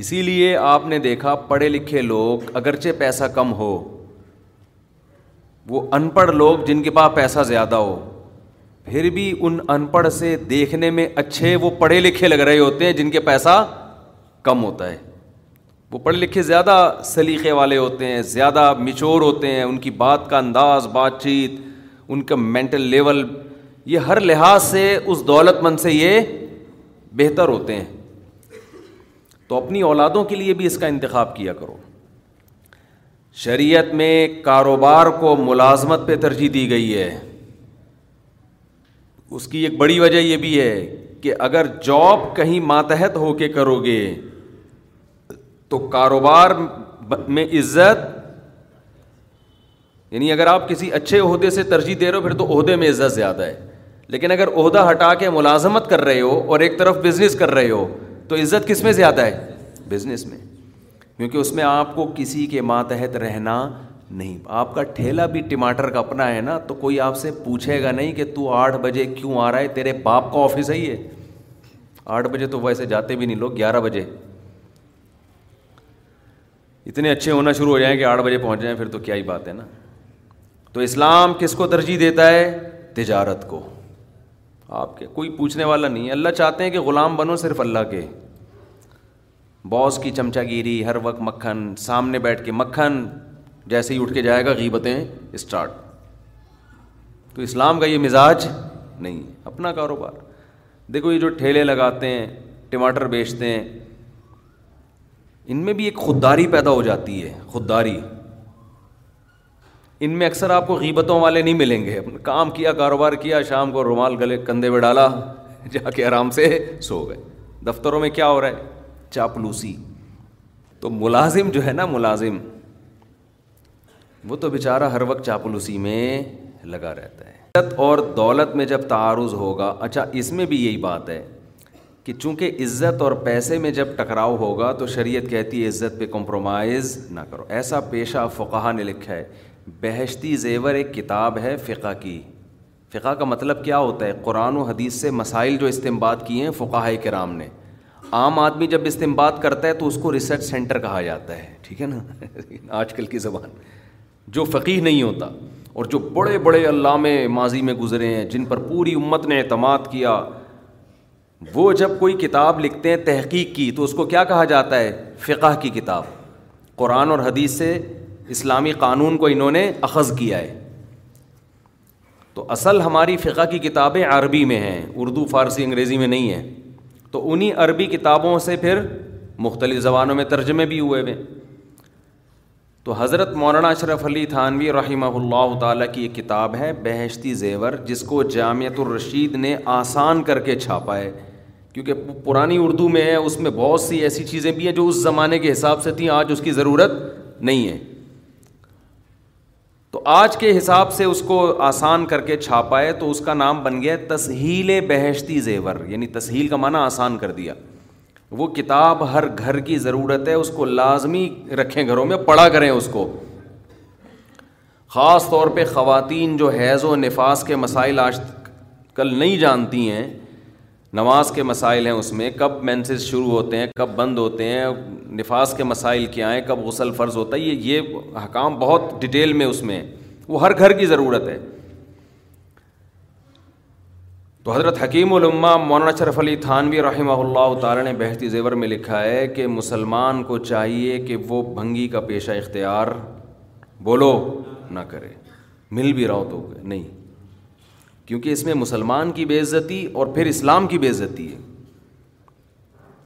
اسی لیے آپ نے دیکھا پڑھے لکھے لوگ اگرچہ پیسہ کم ہو، وہ ان پڑھ لوگ جن کے پاس پیسہ زیادہ ہو۔ پھر بھی ان ان پڑھ سے دیکھنے میں اچھے وہ پڑھے لکھے لگ رہے ہوتے ہیں جن کے پیسہ کم ہوتا ہے۔ وہ پڑھے لکھے زیادہ سلیقے والے ہوتے ہیں، زیادہ میچور ہوتے ہیں، ان کی بات کا انداز، بات چیت، ان کا مینٹل لیول یہ ہر لحاظ سے اس دولت مند سے یہ بہتر ہوتے ہیں۔ تو اپنی اولادوں کے لیے بھی اس کا انتخاب کیا کرو۔ شریعت میں کاروبار کو ملازمت پہ ترجیح دی گئی ہے۔ اس کی ایک بڑی وجہ یہ بھی ہے کہ اگر جاب کہیں ماتحت ہو کے کرو گے، تو کاروبار میں عزت یعنی اگر آپ کسی اچھے عہدے سے ترجیح دے رہے ہو، پھر تو عہدے میں عزت زیادہ ہے۔ لیکن اگر عہدہ ہٹا کے ملازمت کر رہے ہو اور ایک طرف بزنس کر رہے ہو تو عزت کس میں زیادہ ہے؟ بزنس میں۔ کیونکہ اس میں آپ کو کسی کے ماتحت رہنا نہیں۔ آپ کا ٹھیلا بھی ٹماٹر کا اپنا ہے نا، تو کوئی آپ سے پوچھے گا نہیں کہ تو آٹھ بجے کیوں آ رہا ہے؟ تیرے باپ کا آفس ہے یہ۔ آٹھ بجے تو ویسے جاتے بھی نہیں لوگ، گیارہ بجے۔ اتنے اچھے ہونا شروع ہو جائیں کہ آٹھ بجے پہنچ جائیں، پھر تو کیا ہی بات ہے نا۔ تو اسلام کس کو ترجیح دیتا ہے؟ تجارت کو۔ آپ کے، کوئی پوچھنے والا نہیں ہے۔ اللہ چاہتے ہیں کہ غلام بنو صرف اللہ کے۔ باس کی چمچا گیری ہر وقت مکھن، سامنے بیٹھ کے مکھن، جیسے ہی اٹھ کے جائے گا غیبتیں اسٹارٹ تو اسلام کا یہ مزاج نہیں اپنا کاروبار۔ دیکھو یہ جو ٹھیلے لگاتے ہیں، ٹماٹر بیچتے ہیں، ان میں بھی ایک خودداری پیدا ہو جاتی ہے، خودداری۔ ان میں اکثر آپ کو غیبتوں والے نہیں ملیں گے۔ کام کیا، کاروبار کیا، شام کو رومال گلے کندھے میں ڈالا، جا کے آرام سے سو گئے۔ دفتروں میں کیا ہو رہا ہے؟ چاپلوسی۔ تو ملازم جو ہے نا ملازم، وہ تو بیچارہ ہر وقت چاپلوسی میں لگا رہتا ہے۔ عزت اور دولت میں جب تعارض ہوگا اچھا اس میں بھی یہی بات ہے کہ چونکہ عزت اور پیسے میں جب ٹکراؤ ہوگا، تو شریعت کہتی ہے عزت پہ کمپرومائز نہ کرو۔ ایسا پیشہ فقہ نے لکھا ہے۔ بہشتی زیور ایک کتاب ہے فقہ کی۔ فقہ کا مطلب کیا ہوتا ہے؟ قرآن و حدیث سے مسائل جو استعمال کیے ہیں فقہ کرام نے۔ عام آدمی جب استعمال کرتا ہے تو اس کو ریسرچ سینٹر کہا جاتا ہے، ٹھیک ہے نا؟ آج کل کی زبان۔ جو فقیر نہیں ہوتا اور جو بڑے بڑے علامہ ماضی میں گزرے ہیں، جن پر پوری امت نے اعتماد کیا، وہ جب کوئی کتاب لکھتے ہیں تحقیق کی، تو اس کو کیا کہا جاتا ہے؟ فقہ کی کتاب۔ قرآن اور حدیث سے اسلامی قانون کو انہوں نے اخذ کیا ہے۔ تو اصل ہماری فقہ کی کتابیں عربی میں ہیں، اردو، فارسی، انگریزی میں نہیں ہیں۔ تو انہیں عربی کتابوں سے پھر مختلف زبانوں میں ترجمے بھی ہوئے ہوئے۔ تو حضرت مولانا اشرف علی تھانوی رحمہ اللہ تعالیٰ کی ایک کتاب ہے بہشتی زیور، جس کو جامعۃ الرشید نے آسان کر کے چھاپا ہے۔ کیونکہ پرانی اردو میں ہے، اس میں بہت سی ایسی چیزیں بھی ہیں جو اس زمانے کے حساب سے تھیں، آج اس کی ضرورت نہیں ہے۔ تو آج کے حساب سے اس کو آسان کر کے چھاپا ہے تو اس کا نام بن گیا تسہیل بہشتی زیور یعنی تسہیل کا معنی آسان کر دیا۔ وہ کتاب ہر گھر کی ضرورت ہے، اس کو لازمی رکھیں گھروں میں، پڑھا کریں اس کو۔ خاص طور پہ خواتین جو حیض و نفاس کے مسائل آج کل نہیں جانتی ہیں نماز کے مسائل ہیں اس میں، کب مینسز شروع ہوتے ہیں، کب بند ہوتے ہیں، نفاذ کے مسائل کیا ہیں، کب غسل فرض ہوتا ہے، یہ یہ حکام بہت ڈیٹیل میں اس میں وہ ہر گھر کی ضرورت ہے۔ تو حضرت حکیم علماء مولانا شرف علی تھانوی رحمہ اللہ تعالیٰ نے بہتی زیور میں لکھا ہے کہ مسلمان کو چاہیے کہ وہ بھنگی کا پیشہ اختیار بولو نہ کرے، مل بھی رہا ہو تو، نہیں۔ کیونکہ اس میں مسلمان کی بے عزتی اور پھر اسلام کی بے عزتی ہے۔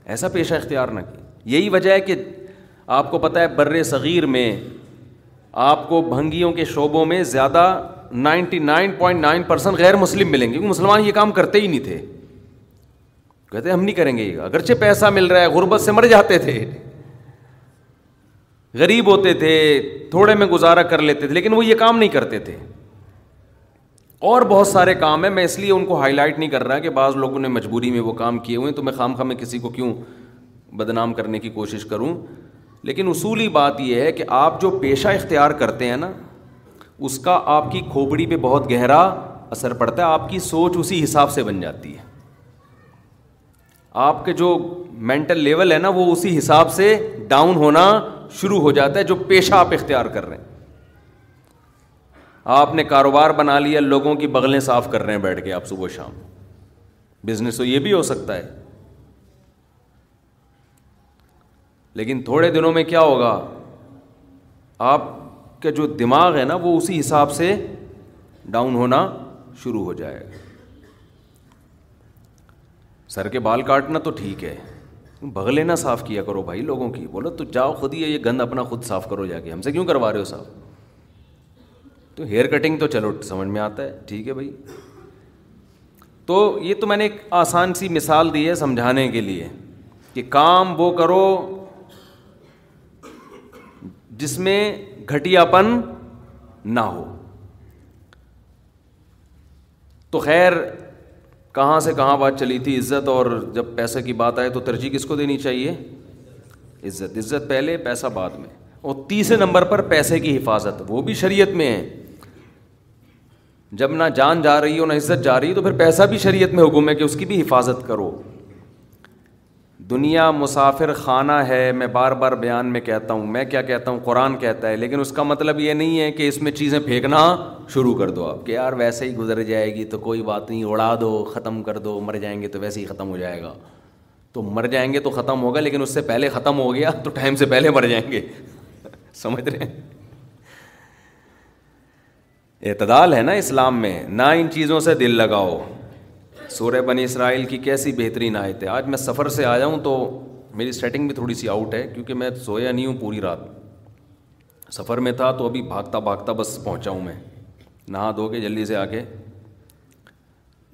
ایسا پیشہ اختیار نہ کی یہی وجہ ہے کہ آپ کو پتہ ہے بر صغیر میں آپ کو بھنگیوں کے شعبوں میں زیادہ ninety nine point nine percent غیر مسلم ملیں گے۔ کیونکہ مسلمان یہ کام کرتے ہی نہیں تھے۔ کہتے ہم نہیں کریں گے یہ۔ اگرچہ پیسہ مل رہا ہے، غربت سے مر جاتے تھے۔ غریب ہوتے تھے، تھوڑے میں گزارا کر لیتے تھے، لیکن وہ یہ کام نہیں کرتے تھے۔ اور بہت سارے کام ہیں۔ میں اس لیے ان کو ہائی لائٹ نہیں کر رہا کہ بعض لوگوں نے مجبوری میں وہ کام کیے ہوئے ہیں۔ تو میں خام خواہ میں کسی کو کیوں بدنام کرنے کی کوشش کروں؟ لیکن اصولی بات یہ ہے کہ آپ جو پیشہ اختیار کرتے ہیں نا، اس کا آپ کی کھوپڑی پہ بہت گہرا اثر پڑتا ہے۔ آپ کی سوچ اسی حساب سے بن جاتی ہے۔ آپ کے جو مینٹل لیول ہے نا، وہ اسی حساب سے ڈاؤن ہونا شروع ہو جاتا ہے جو پیشہ آپ اختیار کر رہے ہیں۔ آپ نے کاروبار بنا لیا، لوگوں کی بغلیں صاف کر رہے ہیں بیٹھ کے آپ صبح شام۔ بزنس تو یہ بھی ہو سکتا ہے۔ لیکن تھوڑے دنوں میں کیا ہوگا؟ آپ کا جو دماغ ہے نا، وہ اسی حساب سے ڈاؤن ہونا شروع ہو جائے گا۔ سر کے بال کاٹنا تو ٹھیک ہے۔ بغلے نہ صاف کیا کرو بھائی لوگوں کی۔ بولو تو جاؤ خود ہی یہ گند اپنا خود صاف کرو جا کے۔ ہم سے کیوں کروا رہے ہو صاف؟ تو ہیئر کٹنگ تو چلو، سمجھ میں آتا ہے۔ ٹھیک ہے بھائی۔ تو یہ تو میں نے ایک آسان سی مثال دی ہے سمجھانے کے لیے کہ کام وہ کرو جس میں گھٹیا پن نہ ہو۔ تو خیر، کہاں سے کہاں بات چلی تھی عزت؟ اور جب پیسے کی بات آئے تو ترجیح کس کو دینی چاہیے؟ عزت۔ عزت پہلے، پیسہ بعد میں۔ اور تیسرے نمبر پر پیسے کی حفاظت، وہ بھی شریعت میں ہے۔ جب نہ جان جا رہی ہو، نہ عزت جا رہی تو پھر پیسہ بھی شریعت میں حکم ہے کہ اس کی بھی حفاظت کرو۔ دنیا مسافر خانہ ہے، میں بار بار بیان میں کہتا ہوں، میں کیا کہتا ہوں؟ قرآن کہتا ہے، لیکن اس کا مطلب یہ نہیں ہے کہ اس میں چیزیں پھینکنا شروع کر دو آپ کہ یار ویسے ہی گزر جائے گی تو کوئی بات نہیں، اڑا دو، ختم کر دو، مر جائیں گے تو ویسے ہی ختم ہو جائے گا۔ تو مر جائیں گے تو ختم ہوگا، لیکن اس سے پہلے ختم ہو گیا تو ٹائم سے پہلے مر جائیں گے۔ سمجھ رہے ہیں؟ اعتدال ہے نا اسلام میں، نہ ان چیزوں سے دل لگاؤ۔ سورہ بنی اسرائیل کی کیسی بہترین آئے تھے آج میں سفر سے آ جاؤں تو میری سیٹنگ بھی تھوڑی سی آؤٹ ہے کیونکہ میں سویا نہیں ہوں پوری رات۔ سفر میں تھا تو ابھی بھاگتا بھاگتا بس پہنچا ہوں میں۔ نہا دھو کے جلدی سے آ کے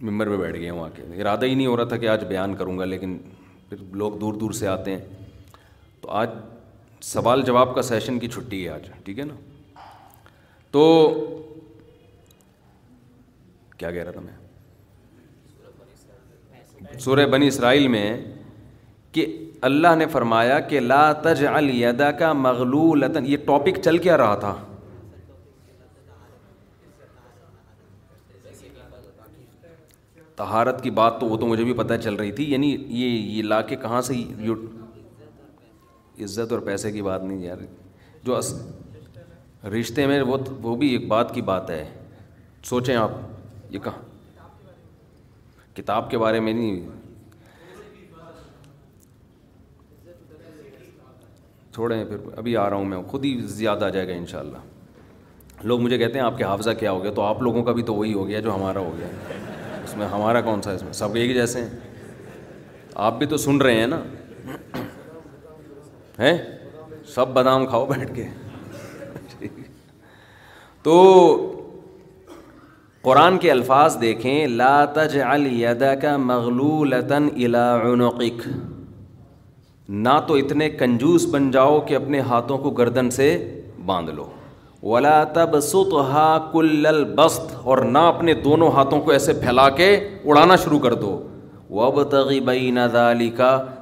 ممبر پہ بیٹھ گیا ہوں آ کے ارادہ ہی نہیں ہو رہا تھا کہ آج بیان کروں گا، لیکن پھر لوگ دور دور سے آتے ہیں۔ تو آج سوال جواب کا سیشن کی چھٹی ہے آج، ٹھیک ہے نا؟ تو کیا کہہ رہا تھا میں؟ سورہ بنی اسرائیل میں کہ اللہ نے فرمایا کہ لا تج ادا کا مغلول یہ ٹاپک چل کیا رہا تھا۔ تہارت کی بات تو وہ تو مجھے بھی پتہ چل رہی تھی یعنی یہ یہ لا کے کہاں سے عزت اور پیسے کی بات نہیں یار۔ جو رشتے میں وہ وہ بھی ایک بات کی بات ہے۔ سوچیں آپ۔ یہ کہاں؟ کتاب کے بارے میں نہیں۔ چھوڑیں پھر، ابھی آ رہا ہوں میں، خود ہی زیادہ آ جائے گا ان شاء اللہ لوگ مجھے کہتے ہیں آپ کے حافظہ کیا ہو گیا؟ تو آپ لوگوں کا بھی تو وہی ہو گیا جو ہمارا ہو گیا۔ اس میں ہمارا کون سا اس میں؟ سب ایک جیسے ہیں۔ آپ بھی تو سن رہے ہیں نا؟ ہیں؟ سب بادام کھاؤ بیٹھ کے۔ تو قرآن کے الفاظ دیکھیں، لا تجعل يدك مغلولة الى عنقك نہ تو اتنے کنجوس بن جاؤ کہ اپنے ہاتھوں کو گردن سے باندھ لو۔ ولا تبسطها كل البسط، اور نہ اپنے دونوں ہاتھوں کو ایسے پھیلا کے اڑانا شروع کر دو۔ وابتغ بین ذلك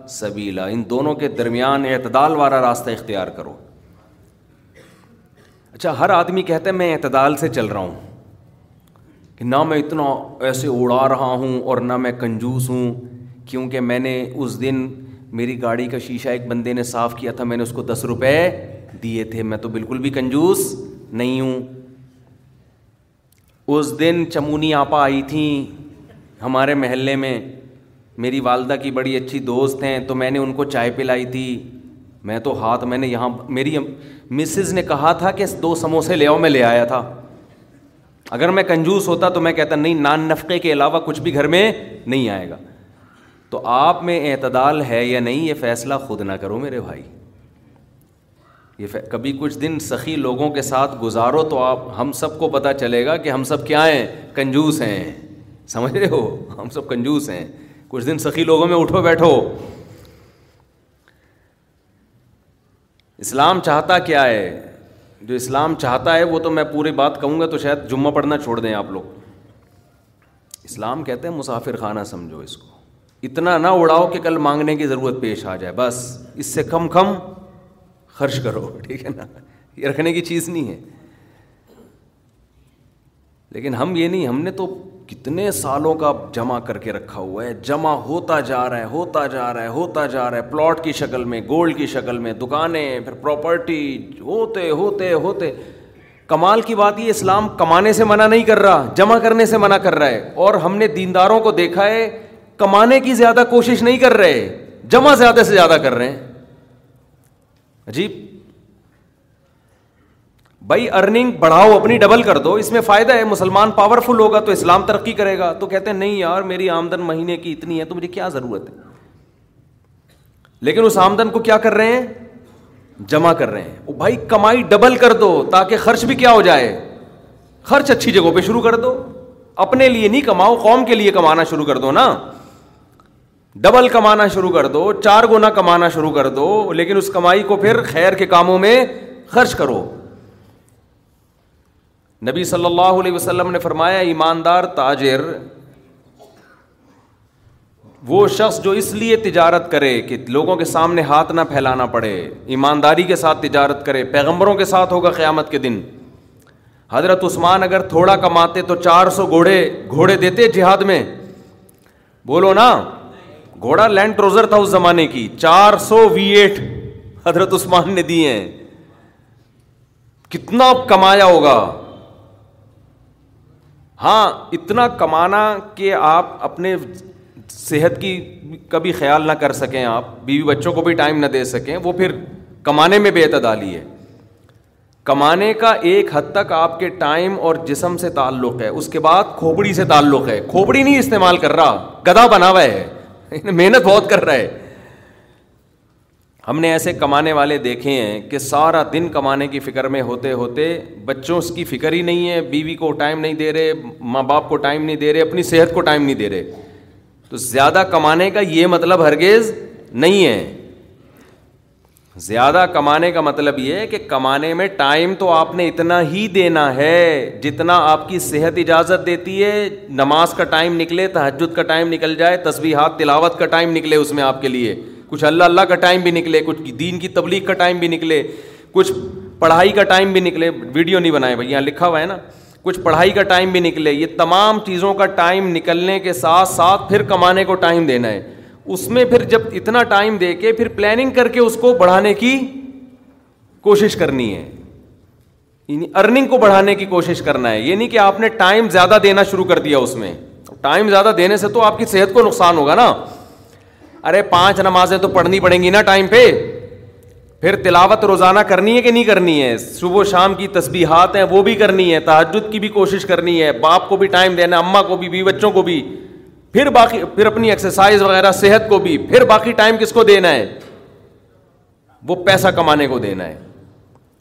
سبیلا، ان دونوں کے درمیان اعتدال والا راستہ اختیار کرو۔ اچھا ہر آدمی کہتا ہے، میں اعتدال سے چل رہا ہوں۔ کہ نہ میں اتنا ایسے اڑا رہا ہوں اور نہ میں کنجوس ہوں، کیونکہ میں نے اس دن میری گاڑی کا شیشہ ایک بندے نے صاف کیا تھا، میں نے اس کو دس روپے دیے تھے۔ میں تو بالکل بھی کنجوس نہیں ہوں۔ اس دن چمونی آپا آئی تھیں ہمارے محلے میں۔ میری والدہ کی بڑی اچھی دوست ہیں، تو میں نے ان کو چائے پلائی تھی۔ میں تو ہاتھ، میں نے یہاں، میری مسز نے کہا تھا کہ دو سموسے لے آؤ، میں لے آیا تھا۔ اگر میں کنجوس ہوتا تو میں کہتا نہیں، نان نفقے کے علاوہ کچھ بھی گھر میں نہیں آئے گا۔ تو آپ میں اعتدال ہے یا نہیں، یہ فیصلہ خود نہ کرو میرے بھائی۔ یہ کبھی کچھ دن سخی لوگوں کے ساتھ گزارو تو آپ، ہم سب کو پتہ چلے گا کہ ہم سب کیا ہیں، کنجوس ہیں۔ سمجھ رہے ہو؟ ہم سب کنجوس ہیں۔ کچھ دن سخی لوگوں میں اٹھو بیٹھو۔ اسلام چاہتا کیا ہے؟ جو اسلام چاہتا ہے وہ تو میں پوری بات کہوں گا تو شاید جمعہ پڑھنا چھوڑ دیں آپ لوگ۔ اسلام کہتے ہیں مسافر خانہ سمجھو اس کو۔ اتنا نہ اڑاؤ کہ کل مانگنے کی ضرورت پیش آ جائے، بس۔ اس سے کم کم خرچ کرو، ٹھیک ہے نا؟ یہ رکھنے کی چیز نہیں ہے۔ لیکن ہم یہ نہیں، ہم نے تو کتنے سالوں کا جمع کر کے رکھا ہوا ہے، جمع ہوتا جا رہا ہے، ہوتا جا رہا ہے، ہوتا جا رہا ہے، پلاٹ کی شکل میں، گولڈ کی شکل میں، دکانیں، پھر پراپرٹی ہوتے ہوتے ہوتے۔ کمال کی بات یہ، اسلام کمانے سے منع نہیں کر رہا، جمع کرنے سے منع کر رہا ہے۔ اور ہم نے دینداروں کو دیکھا ہے، کمانے کی زیادہ کوشش نہیں کر رہے، جمع زیادہ سے زیادہ کر رہے ہیں۔ عجیب۔ بھائی ارننگ بڑھاؤ، اپنی ڈبل کر دو، اس میں فائدہ ہے، مسلمان پاورفل ہوگا تو اسلام ترقی کرے گا، تو کہتے ہیں، نہیں یار، میری آمدن مہینے کی اتنی ہے، تو مجھے کیا ضرورت ہے؟ لیکن اس آمدن کو کیا کر رہے ہیں؟ جمع کر رہے ہیں۔ بھائی، کمائی ڈبل کر دو، تاکہ خرچ بھی کیا ہو جائے۔ خرچ اچھی جگہوں پہ شروع کر دو۔ اپنے لیے نہیں کماؤ، قوم کے لیے کمانا شروع کر دو نا۔ ڈبل کمانا شروع کر دو، چار گنا کمانا شروع کر دو، لیکن اس کمائی کو پھر خیر کے کاموں میں خرچ کرو۔ نبی صلی اللہ علیہ وسلم نے فرمایا، ایماندار تاجر، وہ شخص جو اس لیے تجارت کرے کہ لوگوں کے سامنے ہاتھ نہ پھیلانا پڑے، ایمانداری کے ساتھ تجارت کرے، پیغمبروں کے ساتھ ہوگا قیامت کے دن۔ حضرت عثمان اگر تھوڑا کماتے تو چار سو گھوڑے گھوڑے دیتے جہاد میں۔ بولو نا، گھوڑا لینڈ ٹروزر تھا اس زمانے کی، چار سو وی ایٹ حضرت عثمان نے دیے۔ ہیں کتنا کمایا ہوگا۔ ہاں اتنا کمانا کہ آپ اپنے صحت کی کبھی خیال نہ کر سکیں آپ، بیوی بچوں کو بھی ٹائم نہ دے سکیں، وہ پھر کمانے میں بے اعتدالی ہے۔ کمانے کا ایک حد تک آپ کے ٹائم اور جسم سے تعلق ہے، اس کے بعد کھوپڑی سے تعلق ہے۔ کھوپڑی نہیں استعمال کر رہا، گدا بنا ہوا ہے، محنت بہت کر رہا ہے۔ ہم نے ایسے کمانے والے دیکھے ہیں کہ سارا دن کمانے کی فکر میں ہوتے ہوتے بچوں کی فکر ہی نہیں ہے، بیوی کو ٹائم نہیں دے رہے، ماں باپ کو ٹائم نہیں دے رہے، اپنی صحت کو ٹائم نہیں دے رہے۔ تو زیادہ کمانے کا یہ مطلب ہرگز نہیں ہے۔ زیادہ کمانے کا مطلب یہ ہے کہ کمانے میں ٹائم تو آپ نے اتنا ہی دینا ہے جتنا آپ کی صحت اجازت دیتی ہے۔ نماز کا ٹائم نکلے تحجد کا ٹائم نکل جائے تصویرات تلاوت کا ٹائم نکلے اس میں آپ کے لیے۔ کچھ اللہ اللہ کا ٹائم بھی نکلے، کچھ دین کی تبلیغ کا ٹائم بھی نکلے، کچھ پڑھائی کا ٹائم بھی نکلے، ویڈیو نہیں بنائے بھائی، یہاں لکھا ہوا ہے نا۔ کچھ پڑھائی کا ٹائم بھی نکلے، یہ تمام چیزوں کا ٹائم نکلنے کے ساتھ ساتھ پھر کمانے کو ٹائم دینا ہے۔ اس میں پھر جب اتنا ٹائم دے کے پھر پلاننگ کر کے اس کو بڑھانے کی کوشش کرنی ہے۔ یعنی ارننگ کو بڑھانے کی کوشش کرنا ہے۔ یہ نہیں کہ آپ نے ٹائم زیادہ دینا شروع کر دیا اس میں۔ ٹائم زیادہ دینے سے تو آپ کی صحت کو نقصان ہوگا نا۔ ارے پانچ نمازیں تو پڑھنی پڑیں گی نا ٹائم پہ۔ پھر تلاوت روزانہ کرنی ہے کہ نہیں کرنی ہے؟ صبح شام کی تسبیحات ہیں، وہ بھی کرنی ہے تحجد کی بھی کوشش کرنی ہے، باپ کو بھی ٹائم دینا اماں کو بھی بچوں کو بھی۔ پھر باقی، پھر اپنی ایکسرسائز وغیرہ، صحت کو بھی۔ پھر باقی ٹائم کس کو دینا ہے؟ وہ پیسہ کمانے کو دینا ہے۔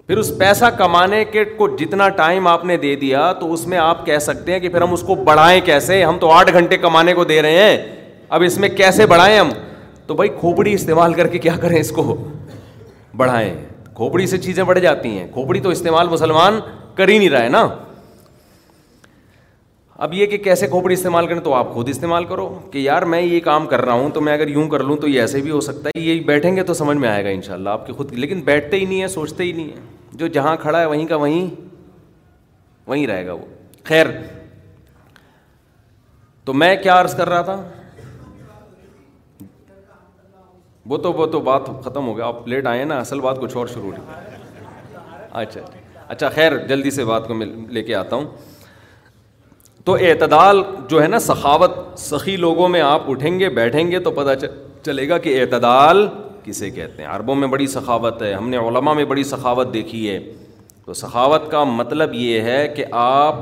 پھر اس پیسہ کمانے کے کو جتنا ٹائم آپ نے دے دیا تو اس میں آپ کہہ سکتے ہیں کہ پھر ہم اس کو بڑھائیں کیسے؟ ہم تو آٹھ گھنٹے کمانے کو دے رہے ہیں۔ اب اس میں کیسے بڑھائیں ہم؟ تو بھائی کھوپڑی استعمال کر کے کیا کریں اس کو؟ بڑھائیں۔ کھوپڑی سے چیزیں بڑھ جاتی ہیں۔ کھوپڑی تو استعمال مسلمان کر ہی نہیں رہا ہے نا۔ اب یہ کہ کیسے کھوپڑی استعمال کریں تو آپ خود استعمال کرو کہ یار میں یہ کام کر رہا ہوں تو میں اگر یوں کر لوں تو یہ ایسے بھی ہو سکتا ہے۔ یہ بیٹھیں گے تو سمجھ میں آئے گا ان شاء اللہ آپ کی۔ خود لیکن بیٹھتے ہی نہیں ہیں، سوچتے ہی نہیں ہیں۔ جو جہاں کھڑا ہے وہیں کا وہیں وہیں رہے گا وہ۔ خیر۔ تو میں کیا عرض کر رہا تھا؟ وہ تو وہ تو بات ختم ہو گیا۔ آپ لیٹ آئے نا، اصل بات کچھ اور شروع ہوئی۔ اچھا،, اچھا اچھا۔ خیر، جلدی سے بات کو میں لے کے آتا ہوں۔ تو اعتدال جو ہے نا، سخاوت، سخی لوگوں میں آپ اٹھیں گے، بیٹھیں گے تو پتہ چلے گا کہ اعتدال کسے کہتے ہیں؟ عربوں میں بڑی سخاوت ہے، ہم نے علماء میں بڑی سخاوت دیکھی ہے۔ تو سخاوت کا مطلب یہ ہے کہ آپ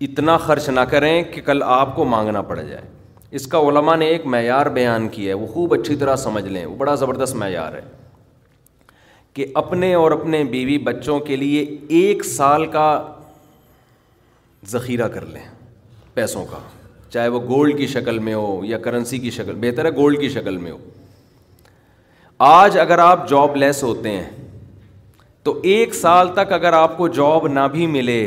اتنا خرچ نہ کریں کہ کل آپ کو مانگنا پڑ جائے۔ اس کا علماء نے ایک معیار بیان کیا ہے، وہ خوب اچھی طرح سمجھ لیں، وہ بڑا زبردست معیار ہے کہ اپنے اور اپنے بیوی بچوں کے لیے ایک سال کا ذخیرہ کر لیں پیسوں کا، چاہے وہ گولڈ کی شکل میں ہو یا کرنسی کی شکل، بہتر ہے گولڈ کی شکل میں ہو۔ آج اگر آپ جاب لیس ہوتے ہیں تو ایک سال تک اگر آپ کو جاب نہ بھی ملے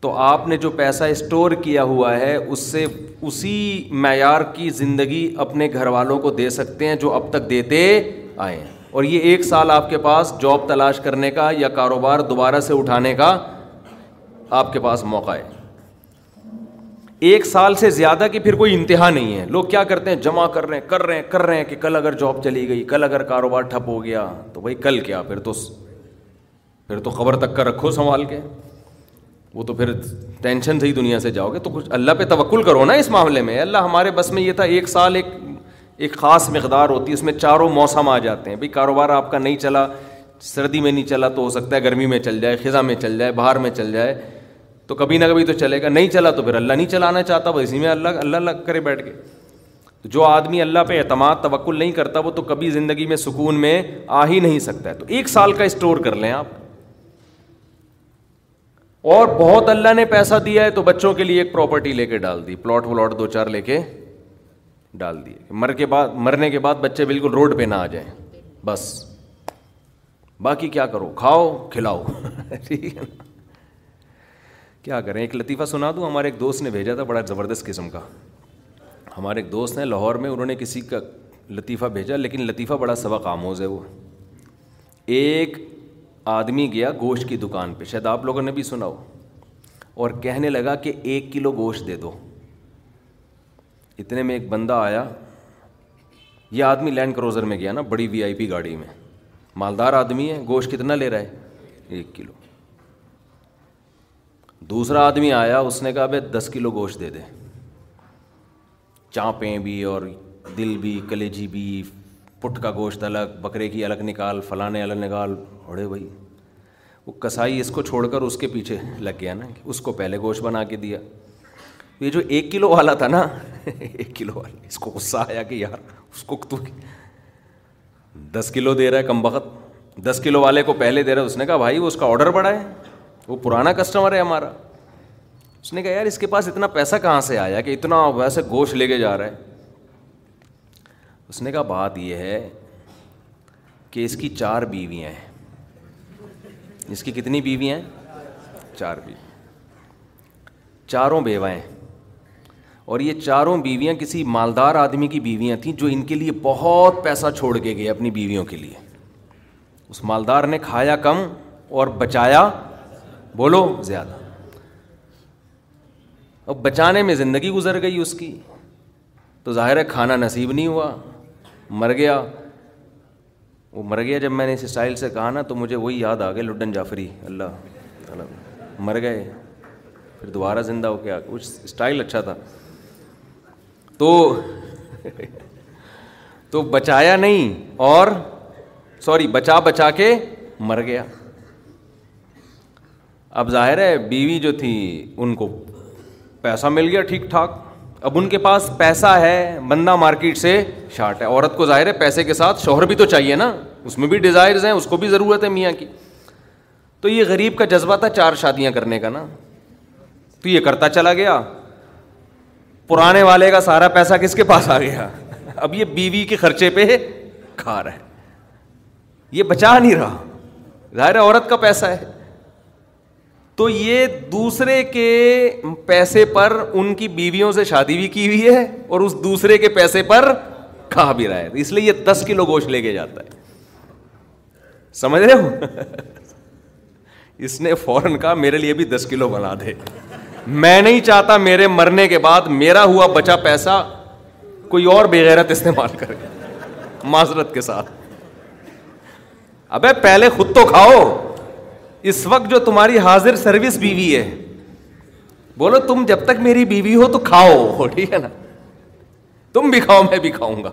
تو آپ نے جو پیسہ اسٹور کیا ہوا ہے، اس سے اسی معیار کی زندگی اپنے گھر والوں کو دے سکتے ہیں جو اب تک دیتے آئے ہیں۔ اور یہ ایک سال آپ کے پاس جاب تلاش کرنے کا یا کاروبار دوبارہ سے اٹھانے کا آپ کے پاس موقع ہے۔ ایک سال سے زیادہ کی پھر کوئی انتہا نہیں ہے۔ لوگ کیا کرتے ہیں؟ جمع کر رہے ہیں، کر رہے ہیں، کر رہے ہیں کہ کل اگر جاب چلی گئی، کل اگر کاروبار ٹھپ ہو گیا تو بھائی کل کیا؟ پھر تو پھر تو خبر تک کا رکھو سنبھال کے۔ وہ تو پھر ٹینشن سے ہی دنیا سے جاؤ گے۔ تو کچھ اللہ پہ توکل کرو نا اس معاملے میں۔ اللہ ہمارے بس میں یہ تھا، ایک سال ایک ایک خاص مقدار ہوتی ہے اس میں چاروں موسم آ جاتے ہیں۔ بھائی، کاروبار آپ کا نہیں چلا، سردی میں نہیں چلا تو ہو سکتا ہے گرمی میں چل جائے، خزاں میں چل جائے باہر میں چل جائے۔ تو کبھی نہ کبھی تو چلے گا۔ نہیں چلا تو پھر اللہ نہیں چلانا چاہتا وہ اسی میں اللہ اللہ اللہ کرے بیٹھ کے۔ جو آدمی اللہ پہ اعتماد، توکل نہیں کرتا، وہ تو کبھی زندگی میں سکون میں آ ہی نہیں سکتا ہے۔ تو ایک سال کا اسٹور کر لیں آپ۔ اور بہت اللہ نے پیسہ دیا ہے تو بچوں کے لیے ایک پراپرٹی لے کے ڈال دی۔ پلاٹ ولاٹ دو چار لے کے ڈال دیے۔ مر کے بعد، مرنے کے بعد بچے بالکل روڈ پہ نہ آ جائیں۔ بس۔ باقی کیا کرو؟ کھاؤ، کھلاؤ۔ ٹھیک ہے کیا کریں؟ ایک لطیفہ سنا دوں۔ ہمارے ایک دوست نے بھیجا تھا، بڑا زبردست قسم کا۔ ہمارے ایک دوست ہیں، لاہور میں انہوں نے کسی کا لطیفہ بھیجا، لیکن لطیفہ بڑا سبق آموز ہے وہ۔ ایک آدمی گیا گوشت کی دکان پہ۔ شاید آپ لوگوں نے بھی سنا ہو۔ اور کہنے لگا کہ ایک کلو گوشت دے دو۔ اتنے میں ایک بندہ آیا۔ یہ آدمی لینڈ کروزر میں گیا نا، بڑی وی آئی پی گاڑی میں۔ مالدار آدمی ہے، گوشت کتنا لے رہا ہے؟ ایک کلو۔ دوسرا آدمی آیا، اس نے کہا بھائی دس کلو گوشت دے دے۔ چانپیں بھی اور دل بھی، کلیجی بھی پٹ کا گوشت الگ، بکرے کی الگ نکال، فلانے الگ نکال اڑے بھائی۔ وہ کسائی اس کو چھوڑ کر اس کے پیچھے لگ گیا نا اس کو پہلے گوشت بنا کے دیا۔ یہ جو ایک کلو والا تھا نا، ایک کلو والا، اس کو غصہ آیا کہ یار اس کو تو دس کلو دے رہا ہے کم بخت۔ دس کلو والے کو پہلے دے رہا ہے۔ اس نے کہا، بھائی، وہ اس کا آڈر بڑا ہے۔ وہ پرانا کسٹمر ہے ہمارا۔ اس نے کہا، یار، اس کے پاس اتنا پیسہ کہاں سے آیا کہ اتنا ویسے گوشت لے کے جا رہا ہے؟ اس نے کہا، بات یہ ہے کہ اس کی چار بیویاں ہیں۔ اس کی کتنی بیویاں ہیں؟ چار بیوی چاروں بیوائیں اور یہ چاروں بیویاں کسی مالدار آدمی کی بیویاں تھیں جو ان کے لیے بہت پیسہ چھوڑ کے گئے اپنی بیویوں کے لیے۔ اس مالدار نے کھایا کم اور بچایا بولو زیادہ۔ اب بچانے میں زندگی گزر گئی اس کی۔ تو ظاہر ہے، کھانا نصیب نہیں ہوا۔ مر گیا۔ وہ مر گیا۔ جب میں نے اس اسٹائل سے کہا نا تو مجھے وہی یاد آ گیا لڈن جعفری۔ اللہ مر گئے۔ پھر دوبارہ زندہ ہو گیا کچھ اسٹائل اچھا تھا۔ تو تو بچایا نہیں اور سوری، بچا بچا کے مر گیا۔ اب ظاہر ہے بیوی جو تھی، ان کو پیسہ مل گیا ٹھیک ٹھاک۔ اب ان کے پاس پیسہ ہے، بندہ مارکیٹ سے شارٹ ہے۔ عورت کو ظاہر ہے پیسے کے ساتھ شوہر بھی تو چاہیے نا۔ اس میں بھی ڈیزائرز ہیں، اس کو بھی ضرورت ہے میاں کی۔ تو یہ غریب کا جذبہ تھا چار شادیاں کرنے کا نا۔ تو یہ کرتا چلا گیا۔ پرانے والے کا سارا پیسہ کس کے پاس آ گیا؟ اب یہ بیوی کے خرچے پہ کھا رہا ہے۔ یہ بچا نہیں رہا۔ ظاہر ہے عورت کا پیسہ ہے۔ تو یہ دوسرے کے پیسے پر ان کی بیویوں سے شادی بھی کی ہوئی ہے اور اس دوسرے کے پیسے پر کھا بھی رہا ہے۔ اس لیے یہ دس کلو گوشت لے کے جاتا ہے۔ سمجھ رہے ہو؟ اس نے فوراً کہا، میرے لیے بھی دس کلو بنا دے۔ میں نہیں چاہتا میرے مرنے کے بعد میرا ہوا بچا پیسہ کوئی اور بےغیرت استعمال کرے۔ معذرت کے ساتھ۔ ابے پہلے خود تو کھاؤ۔ اس وقت جو تمہاری حاضر سروس بیوی ہے، بولو تم جب تک میری بیوی ہو تو کھاؤ، ٹھیک ہے نا؟ تم بھی کھاؤ، میں بھی کھاؤں گا۔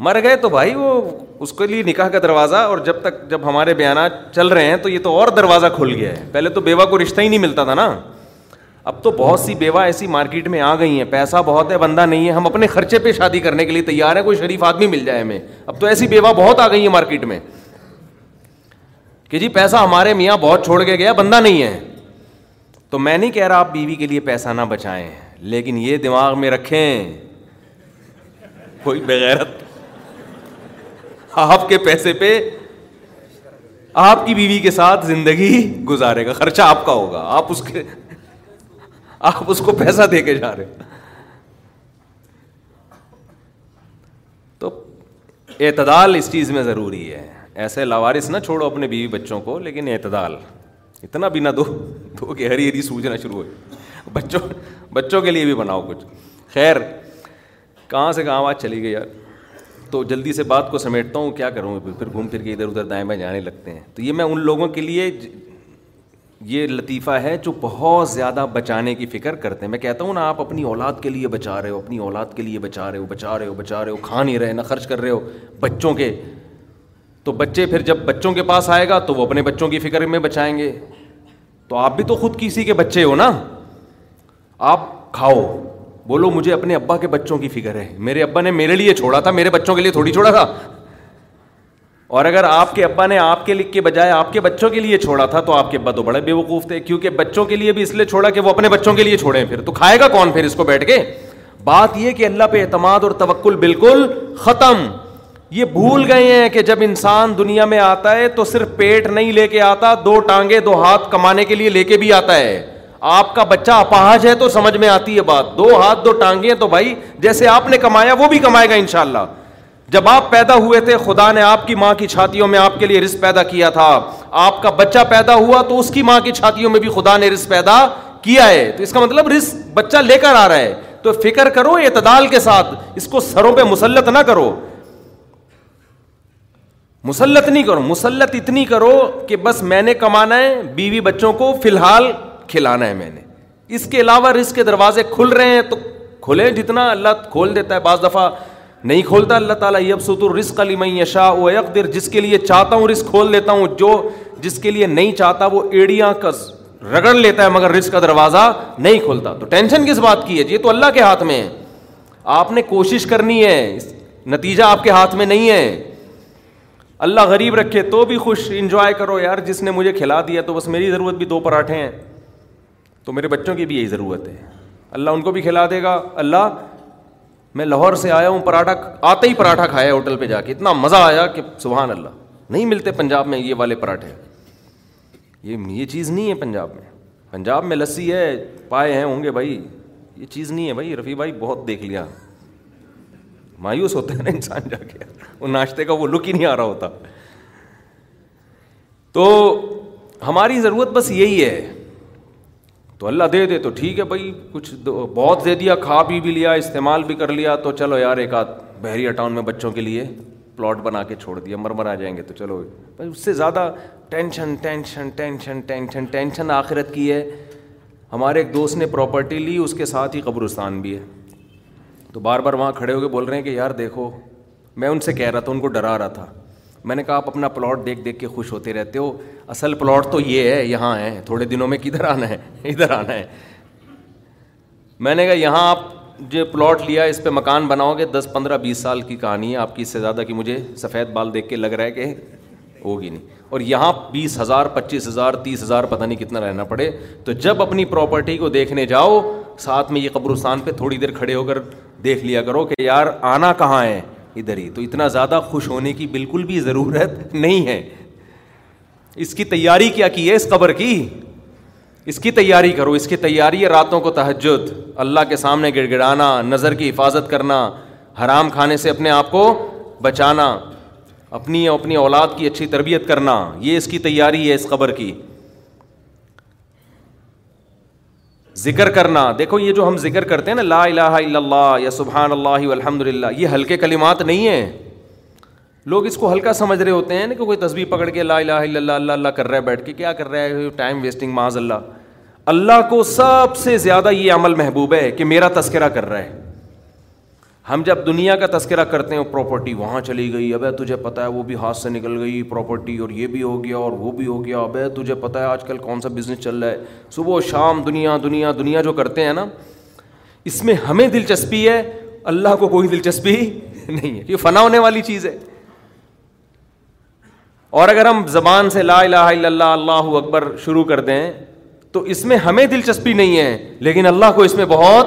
مر گئے تو بھائی وہ اس کے لیے نکاح کا دروازہ، اور جب تک جب ہمارے بیانات چل رہے ہیں تو یہ تو اور دروازہ کھل گیا ہے۔ پہلے تو بیوہ کو رشتہ ہی نہیں ملتا تھا نا۔ اب تو بہت سی بیوہ ایسی مارکیٹ میں آ گئی ہیں، پیسہ بہت ہے، بندہ نہیں ہے۔ ہم اپنے خرچے پہ شادی کرنے کے لیے تیار ہیں، کوئی شریف آدمی مل جائے ہمیں۔ اب تو ایسی بیوہ بہت آ گئی ہیں مارکیٹ میں۔ کہ جی پیسہ ہمارے میاں بہت چھوڑ کے گیا، بندہ نہیں ہے۔ تو میں نہیں کہہ رہا آپ بیوی کے لیے پیسہ نہ بچائیں، لیکن یہ دماغ میں رکھیں۔ کوئی بغیرت۔ آپ کے پیسے پہ آپ کی بیوی کے ساتھ زندگی گزارے گا، خرچہ آپ کا ہوگا، آپ اس کے آپ اس کو پیسہ دے کے جا رہے تو اعتدال اس چیز میں ضروری ہے۔ ایسے لاوارث نہ چھوڑو اپنے بیوی بچوں کو، لیکن اعتدال۔ اتنا بھی نہ دو دو کہ ہری ہری سوجنا شروع ہو بچوں بچوں کے لیے بھی بناؤ کچھ۔ خیر، کہاں سے کہاں بات چلی گئی یار؟ تو جلدی سے بات کو سمیٹتا ہوں، کیا کروں؟ پھر گھوم پھر کے ادھر ادھر دائیں بائیں جانے لگتے ہیں۔ تو یہ میں ان لوگوں کے لیے یہ لطیفہ ہے جو بہت زیادہ بچانے کی فکر کرتے ہیں۔ میں کہتا ہوں نا، آپ اپنی اولاد کے لیے بچا رہے ہو، اپنی اولاد کے لیے بچا رہے ہو، بچا رہے ہو، بچا رہے ہو، کھا نہیں رہے، نہ خرچ کر رہے ہو۔ بچوں کے تو بچے پھر جب بچوں کے پاس آئے گا تو وہ اپنے بچوں کی فکر میں بچائیں گے۔ تو آپ بھی تو خود کسی کے بچے ہو نا؟ آپ کھاؤ۔ بولو مجھے اپنے ابا کے بچوں کی فکر ہے۔ میرے ابا نے میرے لیے چھوڑا تھا، میرے بچوں کے لیے تھوڑی چھوڑا تھا۔ اور اگر آپ کے ابا نے آپ کے لکھ کے بجائے آپ کے بچوں کے لیے چھوڑا تھا تو آپ کے ابا تو بڑے بے وقوف تھے، کیونکہ بچوں کے لیے بھی اس لیے چھوڑا کہ وہ اپنے بچوں کے لیے چھوڑے پھر۔ تو کھائے گا کون پھر اس کو بیٹھ کے؟ بات یہ کہ اللہ پہ اعتماد اور توکل بالکل ختم۔ یہ بھول گئے ہیں کہ جب انسان دنیا میں آتا ہے تو صرف پیٹ نہیں لے کے آتا، دو ٹانگے دو ہاتھ کمانے کے لیے لے کے بھی آتا ہے۔ آپ کا بچہ اپاہج ہے تو سمجھ میں آتی ہے بات۔ دو ہاتھ، دو ٹانگے تو بھائی، جیسے آپ نے کمایا وہ بھی کمائے گا انشاءاللہ۔ جب آپ پیدا ہوئے تھے، خدا نے آپ کی ماں کی چھاتیوں میں آپ کے لیے رزق پیدا کیا تھا۔ آپ کا بچہ پیدا ہوا تو اس کی ماں کی چھاتیوں میں بھی خدا نے رزق پیدا کیا ہے۔ تو اس کا مطلب رزق بچہ لے کر آ رہا ہے۔ تو فکر کرو اعتدال کے ساتھ، اس کو سروں پہ مسلط نہ کرو۔ مسلط نہیں کرو، مسلط اتنی کرو کہ بس میں نے کمانا ہے، بیوی بچوں کو فی الحال کھلانا ہے میں نے۔ اس کے علاوہ رزق کے دروازے کھل رہے ہیں تو کھلے جتنا اللہ کھول دیتا ہے۔ بعض دفعہ نہیں کھولتا، اللہ تعالیٰ یب ستر رزق علی میں یشا و یقدر جس کے لیے چاہتا ہوں رزق کھول دیتا ہوں، جو جس کے لیے نہیں چاہتا وہ ایڑیاں کا رگڑ لیتا ہے، مگر رزق کا دروازہ نہیں کھولتا۔ تو ٹینشن کس بات کی ہے؟ جی، یہ تو اللہ کے ہاتھ میں ہے۔ آپ نے کوشش کرنی ہے نتیجہ آپ کے ہاتھ میں نہیں ہے۔ اللہ غریب رکھے تو بھی خوش انجوائے کرو یار، جس نے مجھے کھلا دیا تو بس میری ضرورت بھی دو پراٹھے ہیں۔ تو میرے بچوں کی بھی یہی ضرورت ہے۔ اللہ ان کو بھی کھلا دے گا۔ اللہ، میں لاہور سے آیا ہوں، پراٹھا آتے ہی پراٹھا کھایا ہوٹل پہ جا کے۔ اتنا مزہ آیا کہ سبحان اللہ، نہیں ملتے پنجاب میں یہ والے پراٹھے۔ یہ یہ چیز نہیں ہے پنجاب میں۔ پنجاب میں لسی ہے، پائے ہیں ہوں گے بھائی۔ یہ چیز نہیں ہے بھائی، رفیع بھائی بہت دیکھ لیا۔ مایوس ہوتا ہے نا انسان جا کے۔ وہ ناشتے کا وہ لک ہی نہیں آ رہا ہوتا۔ تو ہماری ضرورت بس یہی ہے۔ تو اللہ دے دے تو ٹھیک ہے بھائی، کچھ بہت دے دیا، کھا پی بھی لیا، استعمال بھی کر لیا، تو چلو یار ایک آدھ بحریہ ٹاؤن میں بچوں کے لیے پلاٹ بنا کے چھوڑ دیا مر مر آ جائیں گے تو چلو۔ بھائی، اس سے زیادہ tension tension tension tension tension آخرت کی ہے۔ ہمارے ایک دوست نے پراپرٹی لی، اس کے ساتھ ہی قبرستان بھی ہے۔ تو بار بار وہاں کھڑے ہو کے بول رہے ہیں کہ یار دیکھو، میں ان سے کہہ رہا تھا، ان کو ڈرا رہا تھا۔ میں نے کہا، آپ اپنا پلاٹ دیکھ دیکھ کے خوش ہوتے رہتے ہو۔ اصل پلاٹ تو یہ ہے، یہاں ہے۔ تھوڑے دنوں میں کدھر آنا ہے؟ ادھر آنا ہے۔ میں نے کہا، یہاں آپ جو پلاٹ لیا، اس پہ مکان بناؤ گے۔ دس، پندرہ، بیس سال کی کہانی ہے۔ آپ کی اس سے زیادہ کہ مجھے سفید بال دیکھ کے لگ رہا ہے کہ ہوگی نہیں۔ اور یہاں بیس ہزار، پچیس ہزار، تیس ہزار، پتہ نہیں کتنا رہنا پڑے۔ تو جب اپنی پراپرٹی کو دیکھنے جاؤ ساتھ میں یہ قبرستان پہ تھوڑی دیر کھڑے ہو کر دیکھ لیا کرو کہ یار آنا کہاں ہے ادھر ہی۔ تو اتنا زیادہ خوش ہونے کی بالکل بھی ضرورت نہیں ہے۔ اس کی تیاری کیا کی ہے اس قبر کی؟ اس کی تیاری کرو۔ اس کی تیاری ہے راتوں کو تہجد۔ اللہ کے سامنے گڑ گڑانا نظر کی حفاظت کرنا، حرام کھانے سے اپنے آپ کو بچانا، اپنی اپنی اولاد کی اچھی تربیت کرنا۔ یہ اس کی تیاری ہے اس قبر کی۔ ذکر کرنا۔ دیکھو یہ جو ہم ذکر کرتے ہیں نا، لا الہ الا اللہ یا سبحان اللہ الحمد للہ یہ ہلکے کلمات نہیں ہیں۔ لوگ اس کو ہلکا سمجھ رہے ہوتے ہیں نا کہ کوئی تصویر پکڑ کے لا الہ الا اللہ اللہ اللہ کر رہا ہے، بیٹھ کے کیا کر رہا ہے، ٹائم ویسٹنگ، معاذ اللہ۔ اللہ کو سب سے زیادہ یہ عمل محبوب ہے کہ میرا تذکرہ کر رہا ہے۔ ہم جب دنیا کا تذکرہ کرتے ہیں پراپرٹی وہاں چلی گئی، ابے تجھے پتا ہے وہ بھی ہاتھ سے نکل گئی پراپرٹی اور یہ بھی ہو گیا اور وہ بھی ہو گیا، ابے تجھے پتا ہے آج کل کون سا بزنس چل رہا ہے۔ صبح و شام دنیا دنیا دنیا جو کرتے ہیں نا، اس میں ہمیں دلچسپی ہے، اللہ کو کوئی دلچسپی نہیں ہے۔ یہ فنا ہونے والی چیز ہے۔ اور اگر ہم زبان سے لا الہ الا اللہ اللہ اکبر شروع کر دیں، تو اس میں ہمیں دلچسپی نہیں ہے، لیکن اللہ کو اس میں بہت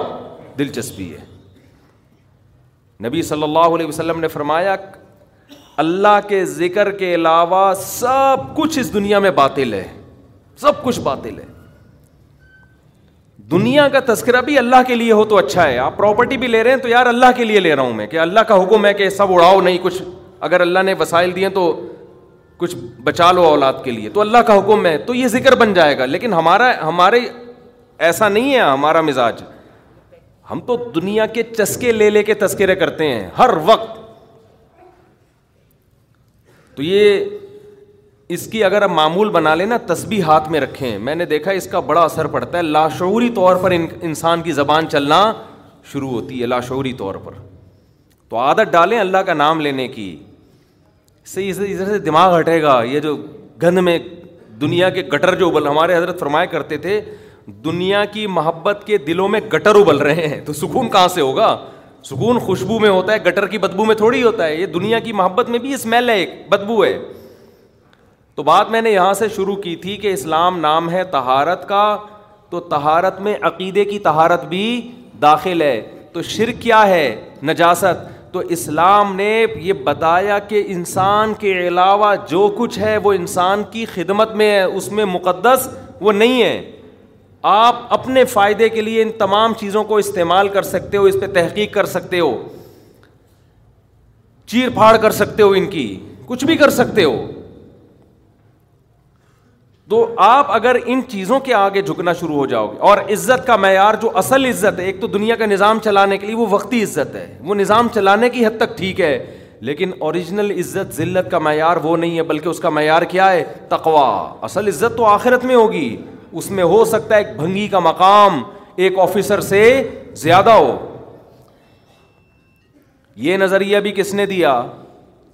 دلچسپی ہے۔ نبی صلی اللہ علیہ وسلم نے فرمایا، اللہ کے ذکر کے علاوہ سب کچھ اس دنیا میں باطل ہے۔ سب کچھ باطل ہے۔ دنیا کا تذکرہ بھی اللہ کے لیے ہو تو اچھا ہے۔ آپ پراپرٹی بھی لے رہے ہیں تو یار اللہ کے لیے لے رہا ہوں میں، کہ اللہ کا حکم ہے کہ سب اڑاؤ، نہیں کچھ۔ اگر اللہ نے وسائل دیے تو کچھ بچا لو اولاد کے لیے۔ تو اللہ کا حکم ہے، تو یہ ذکر بن جائے گا۔ لیکن ہمارا، ہمارے، ایسا نہیں ہے، ہمارا مزاج۔ ہم تو دنیا کے چسکے لے لے کے تذکرے کرتے ہیں، ہر وقت۔ تو یہ اس کی اگر ہم معمول بنا لیں نا تسبیح ہاتھ میں رکھیں۔ میں نے دیکھا اس کا بڑا اثر پڑتا ہے۔ لاشعوری طور پر انسان کی زبان چلنا شروع ہوتی ہے، لاشعوری طور پر۔ تو عادت ڈالیں اللہ کا نام لینے کی۔ سے ادھر سے دماغ ہٹے گا۔ یہ جو گند میں دنیا کے گٹر جو ابل ہمارے حضرت فرمایا کرتے تھے دنیا کی محبت کے دلوں میں گٹر ابل رہے ہیں۔ تو سکون کہاں سے ہوگا؟ سکون خوشبو میں ہوتا ہے، گٹر کی بدبو میں تھوڑی ہوتا ہے۔ یہ دنیا کی محبت میں بھی اسمیل ہے، ایک بدبو ہے۔ تو بات میں نے یہاں سے شروع کی تھی کہ اسلام نام ہے تہارت کا۔ تو تہارت میں عقیدے کی تہارت بھی داخل ہے۔ تو شرک کیا ہے؟ نجاست۔ تو اسلام نے یہ بتایا کہ انسان کے علاوہ جو کچھ ہے، وہ انسان کی خدمت میں ہے، اس میں مقدس وہ نہیں ہے۔ آپ اپنے فائدے کے لیے ان تمام چیزوں کو استعمال کر سکتے ہو، اس پہ تحقیق کر سکتے ہو، چیر پھاڑ کر سکتے ہو ان کی، کچھ بھی کر سکتے ہو۔ تو آپ اگر ان چیزوں کے آگے جھکنا شروع ہو جاؤ گے، اور عزت کا معیار جو اصل عزت ہے، ایک تو دنیا کا نظام چلانے کے لیے وہ وقتی عزت ہے، وہ نظام چلانے کی حد تک ٹھیک ہے، لیکن اوریجنل عزت، ذلت کا معیار وہ نہیں ہے، بلکہ اس کا معیار کیا ہے؟ تقوا اصل عزت تو آخرت میں ہوگی۔ اس میں ہو سکتا ہے ایک بھنگی کا مقام ایک آفیسر سے زیادہ ہو۔ یہ نظریہ بھی کس نے دیا؟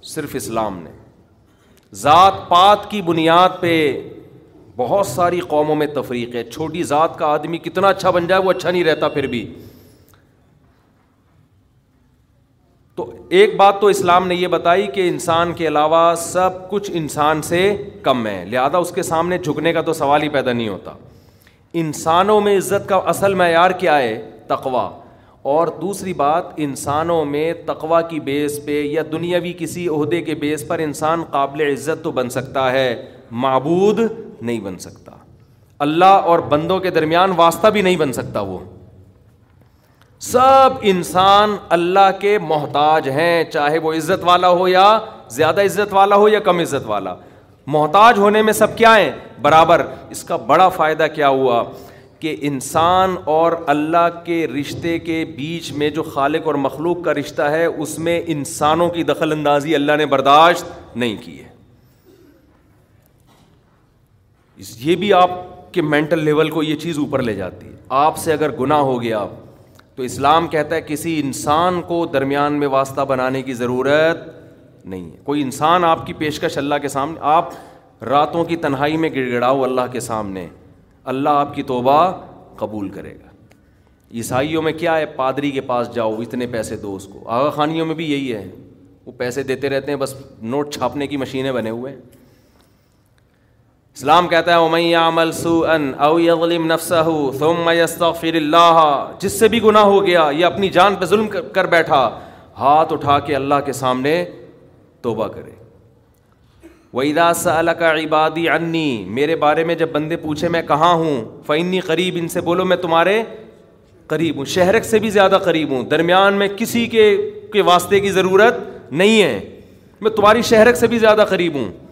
صرف اسلام نے۔ ذات پات کی بنیاد پہ بہت ساری قوموں میں تفریق ہے۔ چھوٹی ذات کا آدمی کتنا اچھا بن جائے، وہ اچھا نہیں رہتا پھر بھی۔ تو ایک بات تو اسلام نے یہ بتائی کہ انسان کے علاوہ سب کچھ انسان سے کم ہے، لہٰذا اس کے سامنے جھکنے کا تو سوال ہی پیدا نہیں ہوتا۔ انسانوں میں عزت کا اصل معیار کیا ہے؟ تقوا اور دوسری بات، انسانوں میں تقوا کی بیس پہ یا دنیاوی کسی عہدے کے بیس پر انسان قابل عزت تو بن سکتا ہے، معبود نہیں بن سکتا۔ اللہ اور بندوں کے درمیان واسطہ بھی نہیں بن سکتا وہ۔ سب انسان اللہ کے محتاج ہیں، چاہے وہ عزت والا ہو یا زیادہ عزت والا ہو یا کم عزت والا۔ محتاج ہونے میں سب کیا ہیں؟ برابر۔ اس کا بڑا فائدہ کیا ہوا کہ انسان اور اللہ کے رشتے کے بیچ میں جو خالق اور مخلوق کا رشتہ ہے، اس میں انسانوں کی دخل اندازی اللہ نے برداشت نہیں کی ہے۔ یہ بھی آپ کے مینٹل لیول کو یہ چیز اوپر لے جاتی ہے۔ آپ سے اگر گناہ ہو گیا تو اسلام کہتا ہے کسی انسان کو درمیان میں واسطہ بنانے کی ضرورت نہیں ہے۔ کوئی انسان آپ کی پیشکش اللہ کے سامنے، آپ راتوں کی تنہائی میں گڑ گڑاؤ اللہ کے سامنے، اللہ آپ کی توبہ قبول کرے گا۔ عیسائیوں میں کیا ہے؟ پادری کے پاس جاؤ، اتنے پیسے دو اس کو۔ آغا خانیوں میں بھی یہی ہے۔ وہ پیسے دیتے رہتے ہیں، بس نوٹ چھاپنے کی مشینیں بنے ہوئے ہیں۔ اسلام کہتا ہے امئی عمل سو ان او یظلم نفسه ثم يستغفر اللہ جس سے بھی گناہ ہو گیا یہ اپنی جان پہ ظلم کر بیٹھا، ہاتھ اٹھا کے اللہ کے سامنے توبہ کرے۔ وَإِذَا سَأَلَكَ عِبَادِي عَنِّي، میرے بارے میں جب بندے پوچھے میں کہاں ہوں، فَإِنِّي قریب ان سے بولو، میں تمہارے قریب ہوں۔ شہرک سے بھی زیادہ قریب ہوں۔ درمیان میں کسی کے کے واسطے کی ضرورت نہیں ہے۔ میں تمہاری شہرک سے بھی زیادہ قریب ہوں۔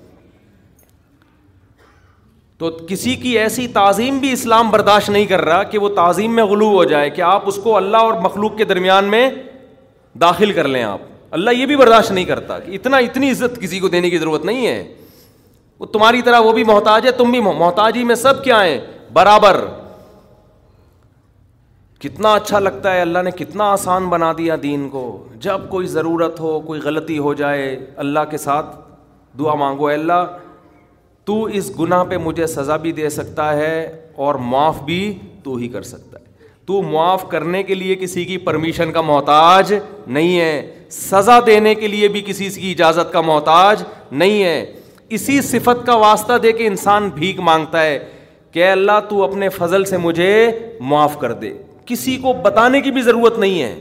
تو کسی کی ایسی تعظیم بھی اسلام برداشت نہیں کر رہا کہ وہ تعظیم میں غلو ہو جائے کہ آپ اس کو اللہ اور مخلوق کے درمیان میں داخل کر لیں آپ۔ اللہ یہ بھی برداشت نہیں کرتا کہ اتنا اتنی عزت کسی کو دینے کی ضرورت نہیں ہے۔ وہ تمہاری طرح وہ بھی محتاج ہے، تم بھی محتاجی میں سب کیا ہیں؟ برابر۔ کتنا اچھا لگتا ہے، اللہ نے کتنا آسان بنا دیا دین کو۔ جب کوئی ضرورت ہو، کوئی غلطی ہو جائے، اللہ کے ساتھ دعا مانگو اللہ تو اس گناہ پہ مجھے سزا بھی دے سکتا ہے اور معاف بھی تو ہی کر سکتا ہے۔ تو معاف کرنے کے لیے کسی کی پرمیشن کا محتاج نہیں ہے۔ سزا دینے کے لیے بھی کسی کی اجازت کا محتاج نہیں ہے۔ اسی صفت کا واسطہ دے کے انسان بھیک مانگتا ہے کہ اللہ تو اپنے فضل سے مجھے معاف کر دے۔ کسی کو بتانے کی بھی ضرورت نہیں ہے۔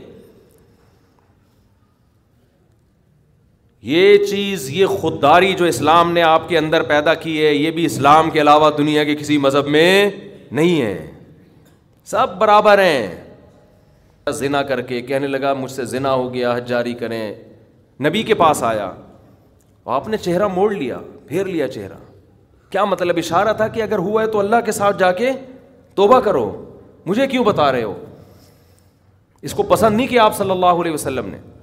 یہ چیز، یہ خودداری جو اسلام نے آپ کے اندر پیدا کی ہے، یہ بھی اسلام کے علاوہ دنیا کے کسی مذہب میں نہیں ہے۔ سب برابر ہیں۔ زنا کر کے کہنے لگا، مجھ سے زنا ہو گیا، حج جاری کریں۔ نبی کے پاس آیا۔ آپ نے چہرہ موڑ لیا، پھیر لیا چہرہ۔ کیا مطلب اشارہ تھا کہ اگر ہوا ہے تو اللہ کے ساتھ جا کے توبہ کرو؟ مجھے کیوں بتا رہے ہو؟ اس کو پسند نہیں کیا آپ صلی اللہ علیہ وسلم نے۔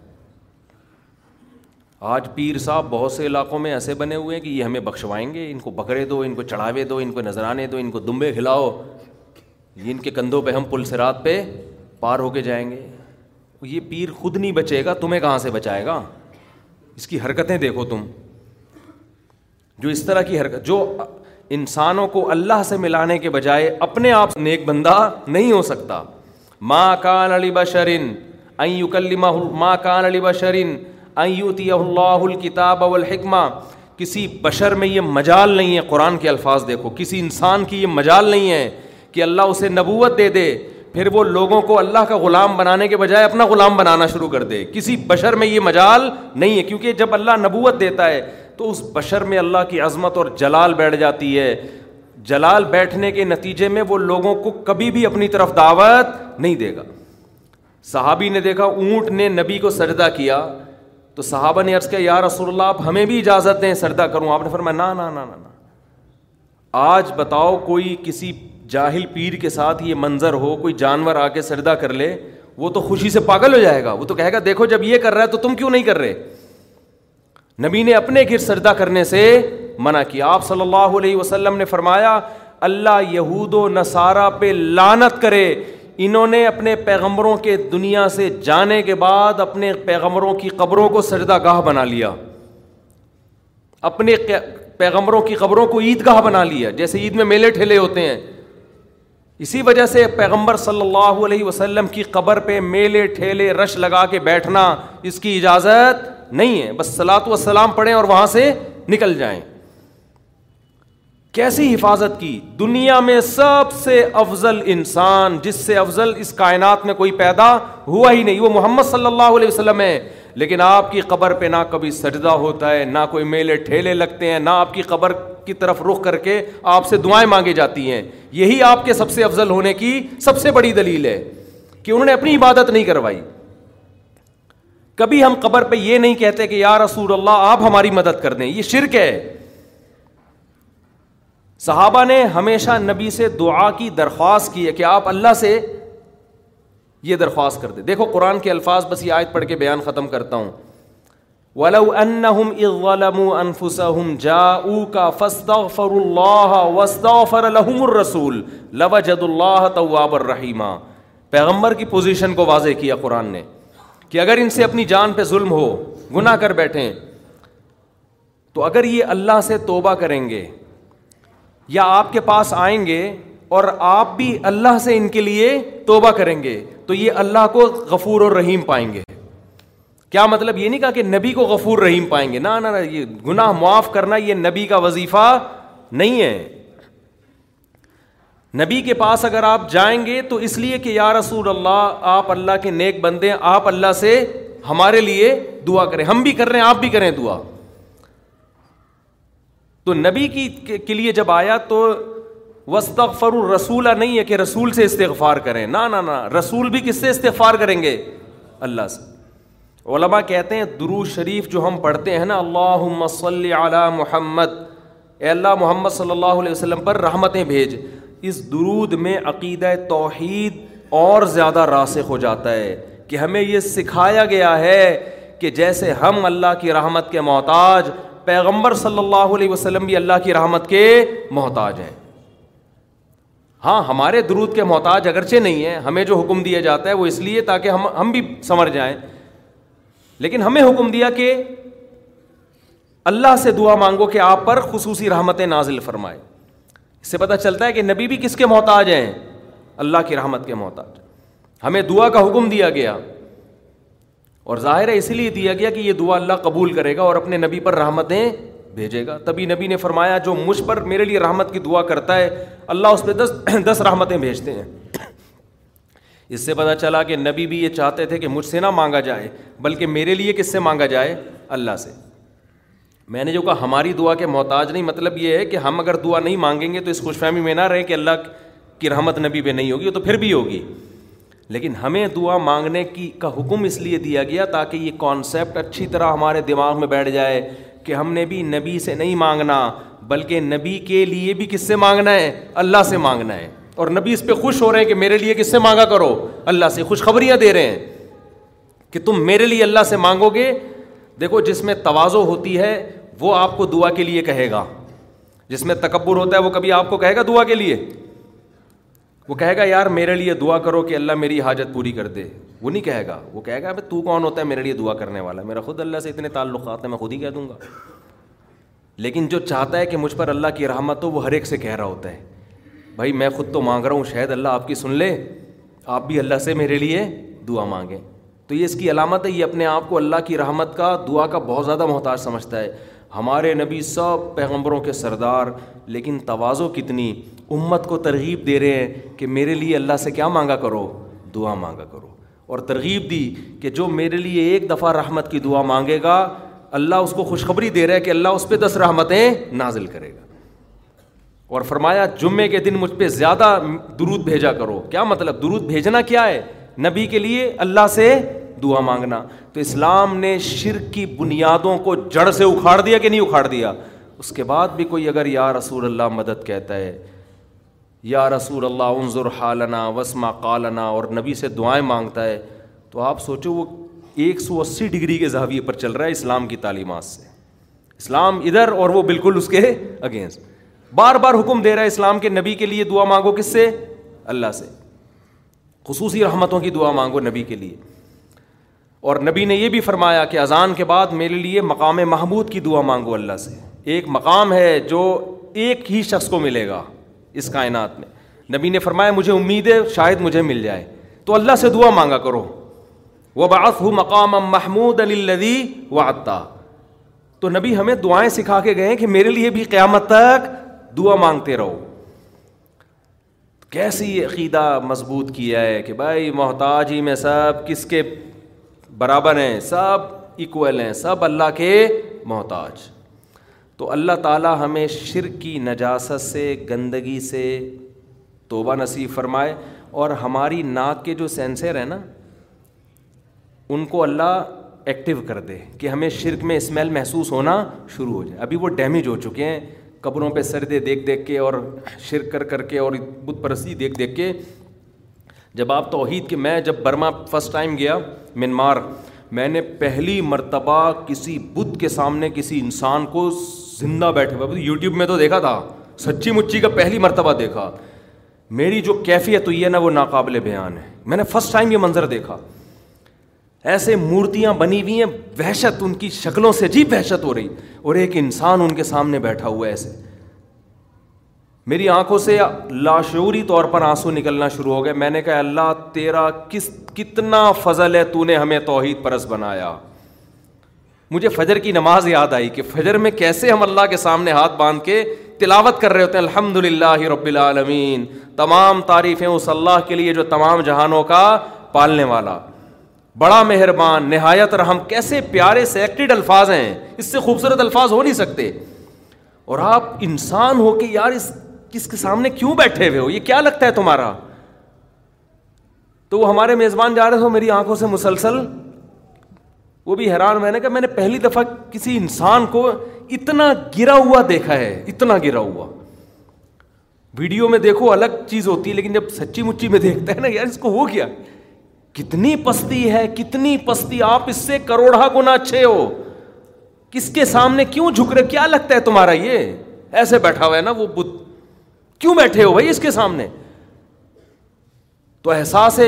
آج پیر صاحب بہت سے علاقوں میں ایسے بنے ہوئے ہیں کہ یہ ہمیں بخشوائیں گے، ان کو بکرے دو، ان کو چڑھاوے دو، ان کو نذرانے دو، ان کو دمبے کھلاؤ۔ ان کے کندھوں پہ ہم پل سے رات پہ پار ہو کے جائیں گے۔ یہ پیر خود نہیں بچے گا، تمہیں کہاں سے بچائے گا؟ اس کی حرکتیں دیکھو تم۔ جو اس طرح کی حرکت، جو انسانوں کو اللہ سے ملانے کے بجائے اپنے آپ نیک بندہ نہیں ہو سکتا۔ ماں کان علی بشرین ماں کان علی بشرین ایوتی اللہ الکتاب والحکمہ کسی بشر میں یہ مجال نہیں ہے، قرآن کے الفاظ دیکھو، کسی انسان کی یہ مجال نہیں ہے کہ اللہ اسے نبوت دے دے، پھر وہ لوگوں کو اللہ کا غلام بنانے کے بجائے اپنا غلام بنانا شروع کر دے۔ کسی بشر میں یہ مجال نہیں ہے، کیونکہ جب اللہ نبوت دیتا ہے تو اس بشر میں اللہ کی عظمت اور جلال بیٹھ جاتی ہے۔ جلال بیٹھنے کے نتیجے میں وہ لوگوں کو کبھی بھی اپنی طرف دعوت نہیں دے گا۔ صحابی نے دیکھا، اونٹ نے نبی کو سجدہ کیا۔ تو صحابہ نے عرض کیا، یا رسول اللہ، آپ ہمیں بھی اجازت دیں سردہ کروں۔ آپ نے فرمایا نا نا نا نا آج بتاؤ، کوئی کسی جاہل پیر کے ساتھ یہ منظر ہو، کوئی جانور آ کے سردہ کر لے، وہ تو خوشی سے پاگل ہو جائے گا۔ وہ تو کہے گا، دیکھو، جب یہ کر رہا ہے تو تم کیوں نہیں کر رہے؟ نبی نے اپنے گر سردہ کرنے سے منع کیا۔ آپ صلی اللہ علیہ وسلم نے فرمایا، اللہ یہود و نصارہ پہ لانت کرے۔ انہوں نے اپنے پیغمبروں کے دنیا سے جانے کے بعد اپنے پیغمبروں کی قبروں کو سجدہ گاہ بنا لیا۔ اپنے پیغمبروں کی قبروں کو عید گاہ بنا لیا، جیسے عید میں میلے ٹھیلے ہوتے ہیں۔ اسی وجہ سے پیغمبر صلی اللہ علیہ وسلم کی قبر پہ میلے ٹھیلے رش لگا کے بیٹھنا اس کی اجازت نہیں ہے۔ بس سلاۃ وسلام پڑھیں اور وہاں سے نکل جائیں۔ کیسی حفاظت کی؟ دنیا میں سب سے افضل انسان، جس سے افضل اس کائنات میں کوئی پیدا ہوا ہی نہیں، وہ محمد صلی اللہ علیہ وسلم ہے۔ لیکن آپ کی قبر پہ نہ کبھی سجدہ ہوتا ہے، نہ کوئی میلے ٹھیلے لگتے ہیں، نہ آپ کی قبر کی طرف رخ کر کے آپ سے دعائیں مانگی جاتی ہیں۔ یہی آپ کے سب سے افضل ہونے کی سب سے بڑی دلیل ہے کہ انہوں نے اپنی عبادت نہیں کروائی۔ کبھی ہم قبر پہ یہ نہیں کہتے کہ یا رسول اللہ، آپ ہماری مدد کر دیں۔ یہ شرک ہے۔ صحابہ نے ہمیشہ نبی سے دعا کی درخواست کی ہے کہ آپ اللہ سے یہ درخواست کر دیں۔ دیکھو قرآن کے الفاظ بس یہ آیت پڑھ کے بیان ختم کرتا ہوں۔ ولو انہم اذ ظلموا انفسهم جاؤوka فاستغفروا اللہ واستغفر لهم الرسول لوجد اللہ تواب الرحیم پیغمبر کی پوزیشن کو واضح کیا قرآن نے کہ اگر ان سے اپنی جان پہ ظلم ہو، گناہ کر بیٹھیں، تو اگر یہ اللہ سے توبہ کریں گے یا آپ کے پاس آئیں گے اور آپ بھی اللہ سے ان کے لیے توبہ کریں گے، تو یہ اللہ کو غفور اور رحیم پائیں گے۔ کیا مطلب یہ نہیں کہا کہ نبی کو غفور رحیم پائیں گے؟ نہ نہ یہ گناہ معاف کرنا یہ نبی کا وظیفہ نہیں ہے۔ نبی کے پاس اگر آپ جائیں گے تو اس لیے کہ یا رسول اللہ، آپ اللہ کے نیک بندے آپ اللہ سے ہمارے لیے دعا کریں۔ ہم بھی کر رہے ہیں، آپ بھی کریں دعا۔ تو نبی کی کے لیے جب آیا تو وسطر الرسول نہیں ہے کہ رسول سے استغفار کریں۔ نہ نہ رسول بھی کس سے استغفار کریں گے؟ اللہ سے۔ علماء کہتے ہیں درو شریف جو ہم پڑھتے ہیں نا اللہ صلی علی محمد۔ اے اللہ، محمد صلی اللہ علیہ وسلم پر رحمتیں بھیج۔ اس درود میں عقیدہ توحید اور زیادہ راسخ ہو جاتا ہے کہ ہمیں یہ سکھایا گیا ہے کہ جیسے ہم اللہ کی رحمت کے محتاج پیغمبر صلی اللہ علیہ وسلم بھی اللہ کی رحمت کے محتاج ہیں۔ ہاں ہمارے درود کے محتاج اگرچہ نہیں ہیں، ہمیں جو حکم دیا جاتا ہے وہ اس لیے تاکہ ہم ہم بھی سمر جائیں۔ لیکن ہمیں حکم دیا کہ اللہ سے دعا مانگو کہ آپ پر خصوصی رحمت نازل فرمائے۔ اس سے پتہ چلتا ہے کہ نبی بھی کس کے محتاج ہیں؟ اللہ کی رحمت کے محتاج۔ ہمیں دعا کا حکم دیا گیا۔ اور ظاہر ہے اسی لیے دیا گیا کہ یہ دعا اللہ قبول کرے گا اور اپنے نبی پر رحمتیں بھیجے گا۔ تبھی نبی نے فرمایا، جو مجھ پر میرے لیے رحمت کی دعا کرتا ہے، اللہ اس پہ دس دس رحمتیں بھیجتے ہیں۔ اس سے پتہ چلا کہ نبی بھی یہ چاہتے تھے کہ مجھ سے نہ مانگا جائے، بلکہ میرے لیے کس سے مانگا جائے؟ اللہ سے۔ میں نے جو کہا، ہماری دعا کے محتاج نہیں مطلب یہ ہے کہ ہم اگر دعا نہیں مانگیں گے تو اس خوش فہمی میں نہ رہیں کہ اللہ کی رحمت نبی پہ نہیں ہوگی تو پھر بھی ہوگی۔ لیکن ہمیں دعا مانگنے کی کا حکم اس لیے دیا گیا تاکہ یہ کانسیپٹ اچھی طرح ہمارے دماغ میں بیٹھ جائے کہ ہم نے بھی نبی سے نہیں مانگنا، بلکہ نبی کے لیے بھی کس سے مانگنا ہے؟ اللہ سے مانگنا ہے۔ اور نبی اس پہ خوش ہو رہے ہیں کہ میرے لیے کس سے مانگا کرو؟ اللہ سے خوشخبریاں دے رہے ہیں کہ تم میرے لیے اللہ سے مانگو گے۔ دیکھو، جس میں توازو ہوتی ہے، وہ آپ کو دعا کے لیے کہے گا۔ جس میں تکبر ہوتا ہے، وہ کبھی آپ کو کہے گا دعا کے لیے؟ وہ کہے گا، یار میرے لیے دعا کرو کہ اللہ میری حاجت پوری کر دے. وہ نہیں کہے گا، وہ کہے گا تو کون ہوتا ہے میرے لیے دعا کرنے والا میرا خود اللہ سے اتنے تعلقات ہیں، میں خود ہی کہہ دوں گا. لیکن جو چاہتا ہے کہ مجھ پر اللہ کی رحمت ہو، وہ ہر ایک سے کہہ رہا ہوتا ہے، بھائی میں خود تو مانگ رہا ہوں، شاید اللہ آپ کی سن لے، آپ بھی اللہ سے میرے لیے دعا مانگیں. تو یہ اس کی علامت ہے، یہ اپنے آپ کو اللہ کی رحمت کا، دعا کا بہت زیادہ محتاج سمجھتا ہے۔ ہمارے نبی سب پیغمبروں کے سردار، لیکن توازو کتنی امت کو ترغیب دے رہے ہیں کہ میرے لیے اللہ سے کیا مانگا کرو؟ دعا مانگا کرو۔ اور ترغیب دی کہ جو میرے لیے ایک دفعہ رحمت کی دعا مانگے گا، اللہ اس کو خوشخبری دے رہا ہے کہ اللہ اس پہ دس رحمتیں نازل کرے گا۔ اور فرمایا، جمعے کے دن مجھ پہ زیادہ درود بھیجا کرو۔ کیا مطلب؟ درود بھیجنا کیا ہے؟ نبی کے لیے اللہ سے دعا مانگنا۔ تو اسلام نے شرک کی بنیادوں کو جڑ سے اکھاڑ دیا کہ نہیں اکھاڑ دیا؟ اس کے بعد بھی کوئی اگر یا رسول اللہ مدد کہتا ہے یا رسول اللہ عنظر حالنا وسما قالنا اور نبی سے دعائیں مانگتا ہے، تو آپ سوچو وہ ایک سو اسی ڈگری کے زاویے پر چل رہا ہے اسلام کی تعلیمات سے۔ اسلام ادھر اور وہ بالکل اس کے اگینسٹ بار بار حکم دے رہا ہے اسلام کے نبی کے لیے دعا مانگو کس سے؟ اللہ سے۔ خصوصی رحمتوں کی دعا مانگو نبی کے لیے۔ اور نبی نے یہ بھی فرمایا کہ اذان کے بعد میرے لیے مقام محمود کی دعا مانگو اللہ سے۔ ایک مقام ہے جو ایک ہی شخص کو ملے گا۔ اس کائنات میں۔ نبی نے فرمایا، مجھے امید ہے شاید مجھے مل جائے۔ تو اللہ سے دعا مانگا کرو۔ وہ باس ہوں مقام محمود علی و تو نبی ہمیں دعائیں سکھا کے گئے کہ میرے لیے بھی قیامت تک دعا مانگتے رہو۔ کیسی عقیدہ مضبوط کیا ہے کہ بھائی، محتاج ہی میں سب کس کے برابر ہیں، سب ایکول ہیں، سب اللہ کے محتاج۔ تو اللہ تعالیٰ ہمیں شرک کی نجاست سے، گندگی سے توبہ نصیب فرمائے اور ہماری ناک کے جو سینسر ہیں نا، ان کو اللہ ایکٹیو کر دے کہ ہمیں شرک میں اسمیل محسوس ہونا شروع ہو جائے۔ ابھی وہ ڈیمیج ہو چکے ہیں، قبروں پہ سردے دیکھ دیکھ کے اور شرک کر کر کے اور بت پرستی دیکھ دیکھ کے۔ جب آپ توحید کے، میں جب برما فسٹ ٹائم گیا منمار میں نے پہلی مرتبہ کسی بدھ کے سامنے کسی انسان کو زندہ بیٹھے ہوئے۔ یوٹیوب میں تو دیکھا تھا، سچی مچی کا پہلی مرتبہ دیکھا۔ میری جو کیفیت ہوئی ہے نا، وہ ناقابل بیان ہے۔ میں نے فسٹ ٹائم یہ منظر دیکھا۔ ایسے مورتیاں بنی ہوئی ہیں، وحشت ان کی شکلوں سے عجیب وحشت ہو رہی۔ اور ایک انسان ان کے سامنے بیٹھا ہوا ہے ایسے۔ میری آنکھوں سے لاشعوری طور پر آنسو نکلنا شروع ہو گئے۔ میں نے کہا، اللہ تیرا کس، کتنا فضل ہے، تو نے ہمیں توحید پرس بنایا۔ مجھے فجر کی نماز یاد آئی کہ فجر میں کیسے ہم اللہ کے سامنے ہاتھ باندھ کے تلاوت کر رہے ہوتے ہیں الحمد للہ رب العالمین۔ تمام تعریفیں اس اللہ کے لیے جو تمام جہانوں کا پالنے والا۔ بڑا مہربان، نہایت رحم کیسے پیارے سیکٹڈ الفاظ ہیں۔ اس سے خوبصورت الفاظ ہو نہیں سکتے۔ اور آپ انسان ہو کے یار، اس کس کے سامنے کیوں بیٹھے ہوئے ہو؟ یہ کیا لگتا ہے تمہارا؟ تو وہ ہمارے میزبان جا رہے تھے، میری آنکھوں سے مسلسل وہ بھی حیران، میں نے کہا، میں نے پہلی دفعہ کسی انسان کو اتنا گرا ہوا دیکھا ہے، اتنا گرا ہوا۔ ویڈیو میں دیکھو، الگ چیز ہوتی ہے، لیکن جب سچی مچی میں دیکھتا ہے نا، یار، اس کو ہو گیا۔ کتنی پستی ہے، کتنی پستی۔ آپ اس سے کروڑا گنا اچھے ہو۔ کس کے سامنے کیوں جھک رہے؟ کیا لگتا ہے تمہارا یہ؟ ایسے بیٹھا ہوا ہے نا وہ بت۔ کیوں بیٹھے ہو بھائی اس کے سامنے؟ تو احساس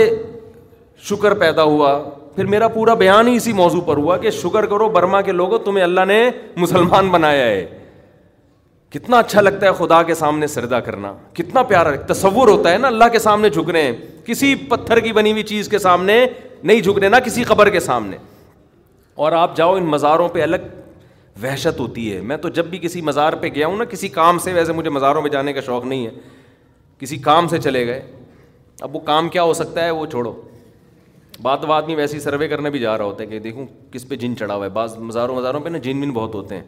شکر پیدا ہوا۔ پھر میرا پورا بیان ہی اسی موضوع پر ہوا کہ شکر کرو برما کے لوگوں، تمہیں اللہ نے مسلمان بنایا ہے۔ کتنا اچھا لگتا ہے خدا کے سامنے سردا کرنا۔ کتنا پیارا تصور ہوتا ہے نا اللہ کے سامنے جھک رہے ہیں کسی پتھر کی بنی ہوئی چیز کے سامنے نہیں جھک رہے نا کسی قبر کے سامنے۔ اور آپ جاؤ، ان مزاروں پہ الگ وحشت ہوتی ہے۔ میں تو جب بھی کسی مزار پہ گیا ہوں نا، کسی کام سے، ویسے مجھے مزاروں میں جانے کا شوق نہیں ہے۔ کسی کام سے چلے گئے۔ اب وہ کام کیا ہو سکتا ہے وہ چھوڑو۔ بات بات میں ویسی سروے کرنے بھی جا رہا ہوتا ہے کہ دیکھوں کس پہ جن چڑھا ہوا ہے۔ بعض مزاروں مزاروں پہ نا جن ون بہت ہوتے ہیں۔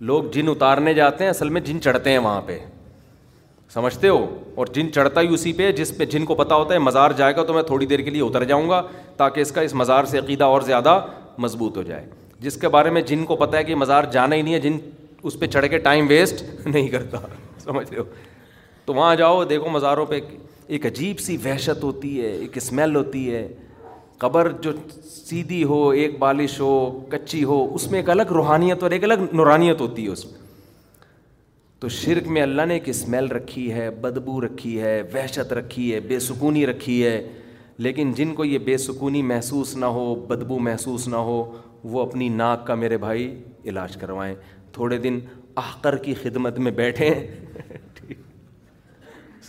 لوگ جن اتارنے جاتے ہیں، اصل میں جن چڑھتے ہیں وہاں پہ۔ سمجھتے ہو؟ اور جن چڑھتا ہی اسی پہ جس پہ جن کو پتا ہوتا ہے مزار جائے گا تو میں تھوڑی دیر کے لیے اتر جاؤں گا تاکہ اس کا اس مزار سے عقیدہ اور زیادہ مضبوط ہو جائے۔ جس کے بارے میں جن کو پتا ہے کہ مزار جانا ہی نہیں ہے، جن اس پہ چڑھ کے ٹائم ویسٹ نہیں کرتا۔ سمجھ رہے ہو؟ تو وہاں جاؤ، دیکھو مزاروں پہ ایک عجیب سی وحشت ہوتی ہے، ایک اسمیل ہوتی ہے۔ قبر جو سیدھی ہو، ایک بالش ہو، کچی ہو، اس میں ایک الگ روحانیت اور ایک الگ نورانیت ہوتی ہے اس میں۔ تو شرک میں اللہ نے ایک اسمیل رکھی ہے، بدبو رکھی ہے، وحشت رکھی ہے، بے سکونی رکھی ہے۔ لیکن جن کو یہ بے سکونی محسوس نہ ہو، بدبو محسوس نہ ہو، وہ اپنی ناک کا میرے بھائی علاج کروائیں۔ تھوڑے دن آخر کی خدمت میں بیٹھیں۔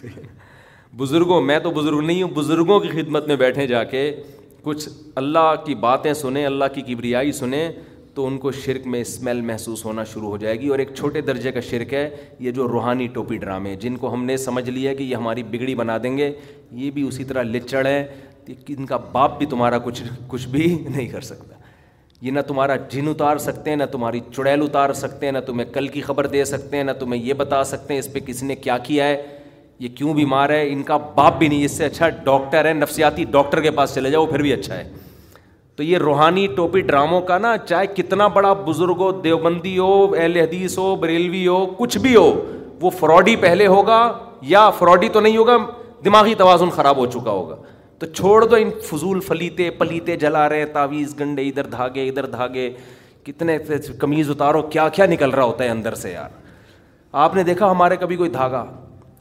بزرگوں، میں تو بزرگ نہیں ہوں، بزرگوں کی خدمت میں بیٹھیں جا کے۔ کچھ اللہ کی باتیں سنیں، اللہ کی کبریائی سنیں، تو ان کو شرک میں اسمیل محسوس ہونا شروع ہو جائے گی۔ اور ایک چھوٹے درجے کا شرک ہے، یہ جو روحانی ٹوپی ڈرامے، جن کو ہم نے سمجھ لیا کہ یہ ہماری بگڑی بنا دیں گے، یہ بھی اسی طرح لچڑ ہے۔ ان کا باپ بھی تمہارا کچھ کچھ بھی نہیں کر سکتا۔ یہ نہ تمہارا جن اتار سکتے ہیں نہ تمہاری چڑیل اتار سکتے ہیں نہ تمہیں کل کی خبر دے سکتے ہیں نہ تمہیں یہ بتا سکتے ہیں اس پہ کسی نے کیا کیا ہے۔ یہ کیوں بیمار ہے؟ ان کا باپ بھی نہیں، اس سے اچھا ڈاکٹر ہے، نفسیاتی ڈاکٹر کے پاس چلے جاؤ، پھر بھی اچھا ہے۔ تو یہ روحانی ٹوپی ڈراموں کا نا، چاہے کتنا بڑا بزرگ ہو، دیوبندی ہو، اہل حدیث ہو، بریلوی ہو، کچھ بھی ہو، وہ فراڈی پہلے ہوگا یا فراڈی تو نہیں ہوگا، دماغی توازن خراب ہو چکا ہوگا۔ تو چھوڑ دو ان فضول فلیتے، پلیتے جلا رہے، تعویذ گنڈے، ادھر دھاگے ادھر دھاگے۔ کتنے کمیز اتارو، کیا کیا نکل رہا ہوتا ہے اندر سے یار؟ آپ نے دیکھا ہمارے کبھی کوئی دھاگا؟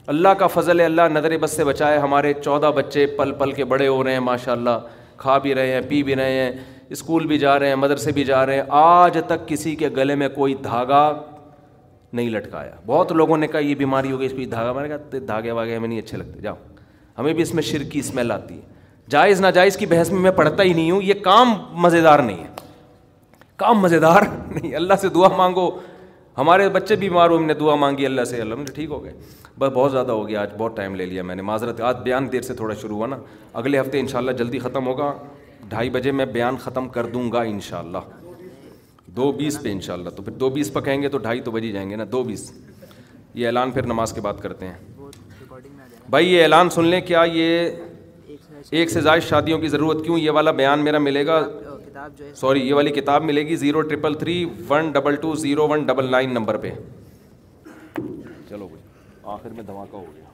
اللہ کا فضل ہے، اللہ نظر بس سے بچائے ہمارے چودہ بچے پل پل کے بڑے ہو رہے ہیں ماشاء اللہ کھا بھی رہے ہیں، پی بھی رہے ہیں، اسکول بھی جا رہے ہیں، مدرسے بھی جا رہے ہیں۔ آج تک کسی کے گلے میں کوئی دھاگا نہیں لٹکایا۔ بہت لوگوں نے کہا، یہ بیماری ہوگی اس پہ دھاگا۔ میں نے کہا دھاگے واگے ہمیں نہیں اچھے لگتے، جاؤ۔ ہمیں بھی اس میں شرک کی اسمیل آتی ہے۔ جائز، ناجائز کی بحث میں میں پڑھتا ہی نہیں ہوں، یہ کام مزیدار نہیں ہے۔ کام مزیدار نہیں، اللہ سے دعا مانگو۔ ہمارے بچے بھی بیمار ہوئے، ہم نے دعا مانگی، اللہ سے، اللہ مجھے ٹھیک ہو گئے۔ بس بہت زیادہ ہو گیا، آج بہت ٹائم لے لیا میں نے۔ معذرت، آج بیان دیر سے تھوڑا شروع ہوا نا۔ اگلے ہفتے ان شاء اللہ جلدی ختم ہوگا۔ ڈھائی بجے میں بیان ختم کر دوں گا ان شاء اللہ دو بیس پہ ان شاء اللہ تو پھر دو بیس پہ کہیں گے تو ڈھائی تو بجے جائیں گے نا۔ دو بیس۔ یہ اعلان پھر نماز کے بات کرتے ہیں۔ بھائی، یہ اعلان سن لیں، کیا یہ ایک سے زائد شادیوں کی ضرورت کیوں؟ یہ والا بیان میرا ملے گا۔ سوری، یہ والی کتاب ملے گی zero triple three one double two zero one double nine number پہ۔ آخر میں دھماکہ ہو گیا۔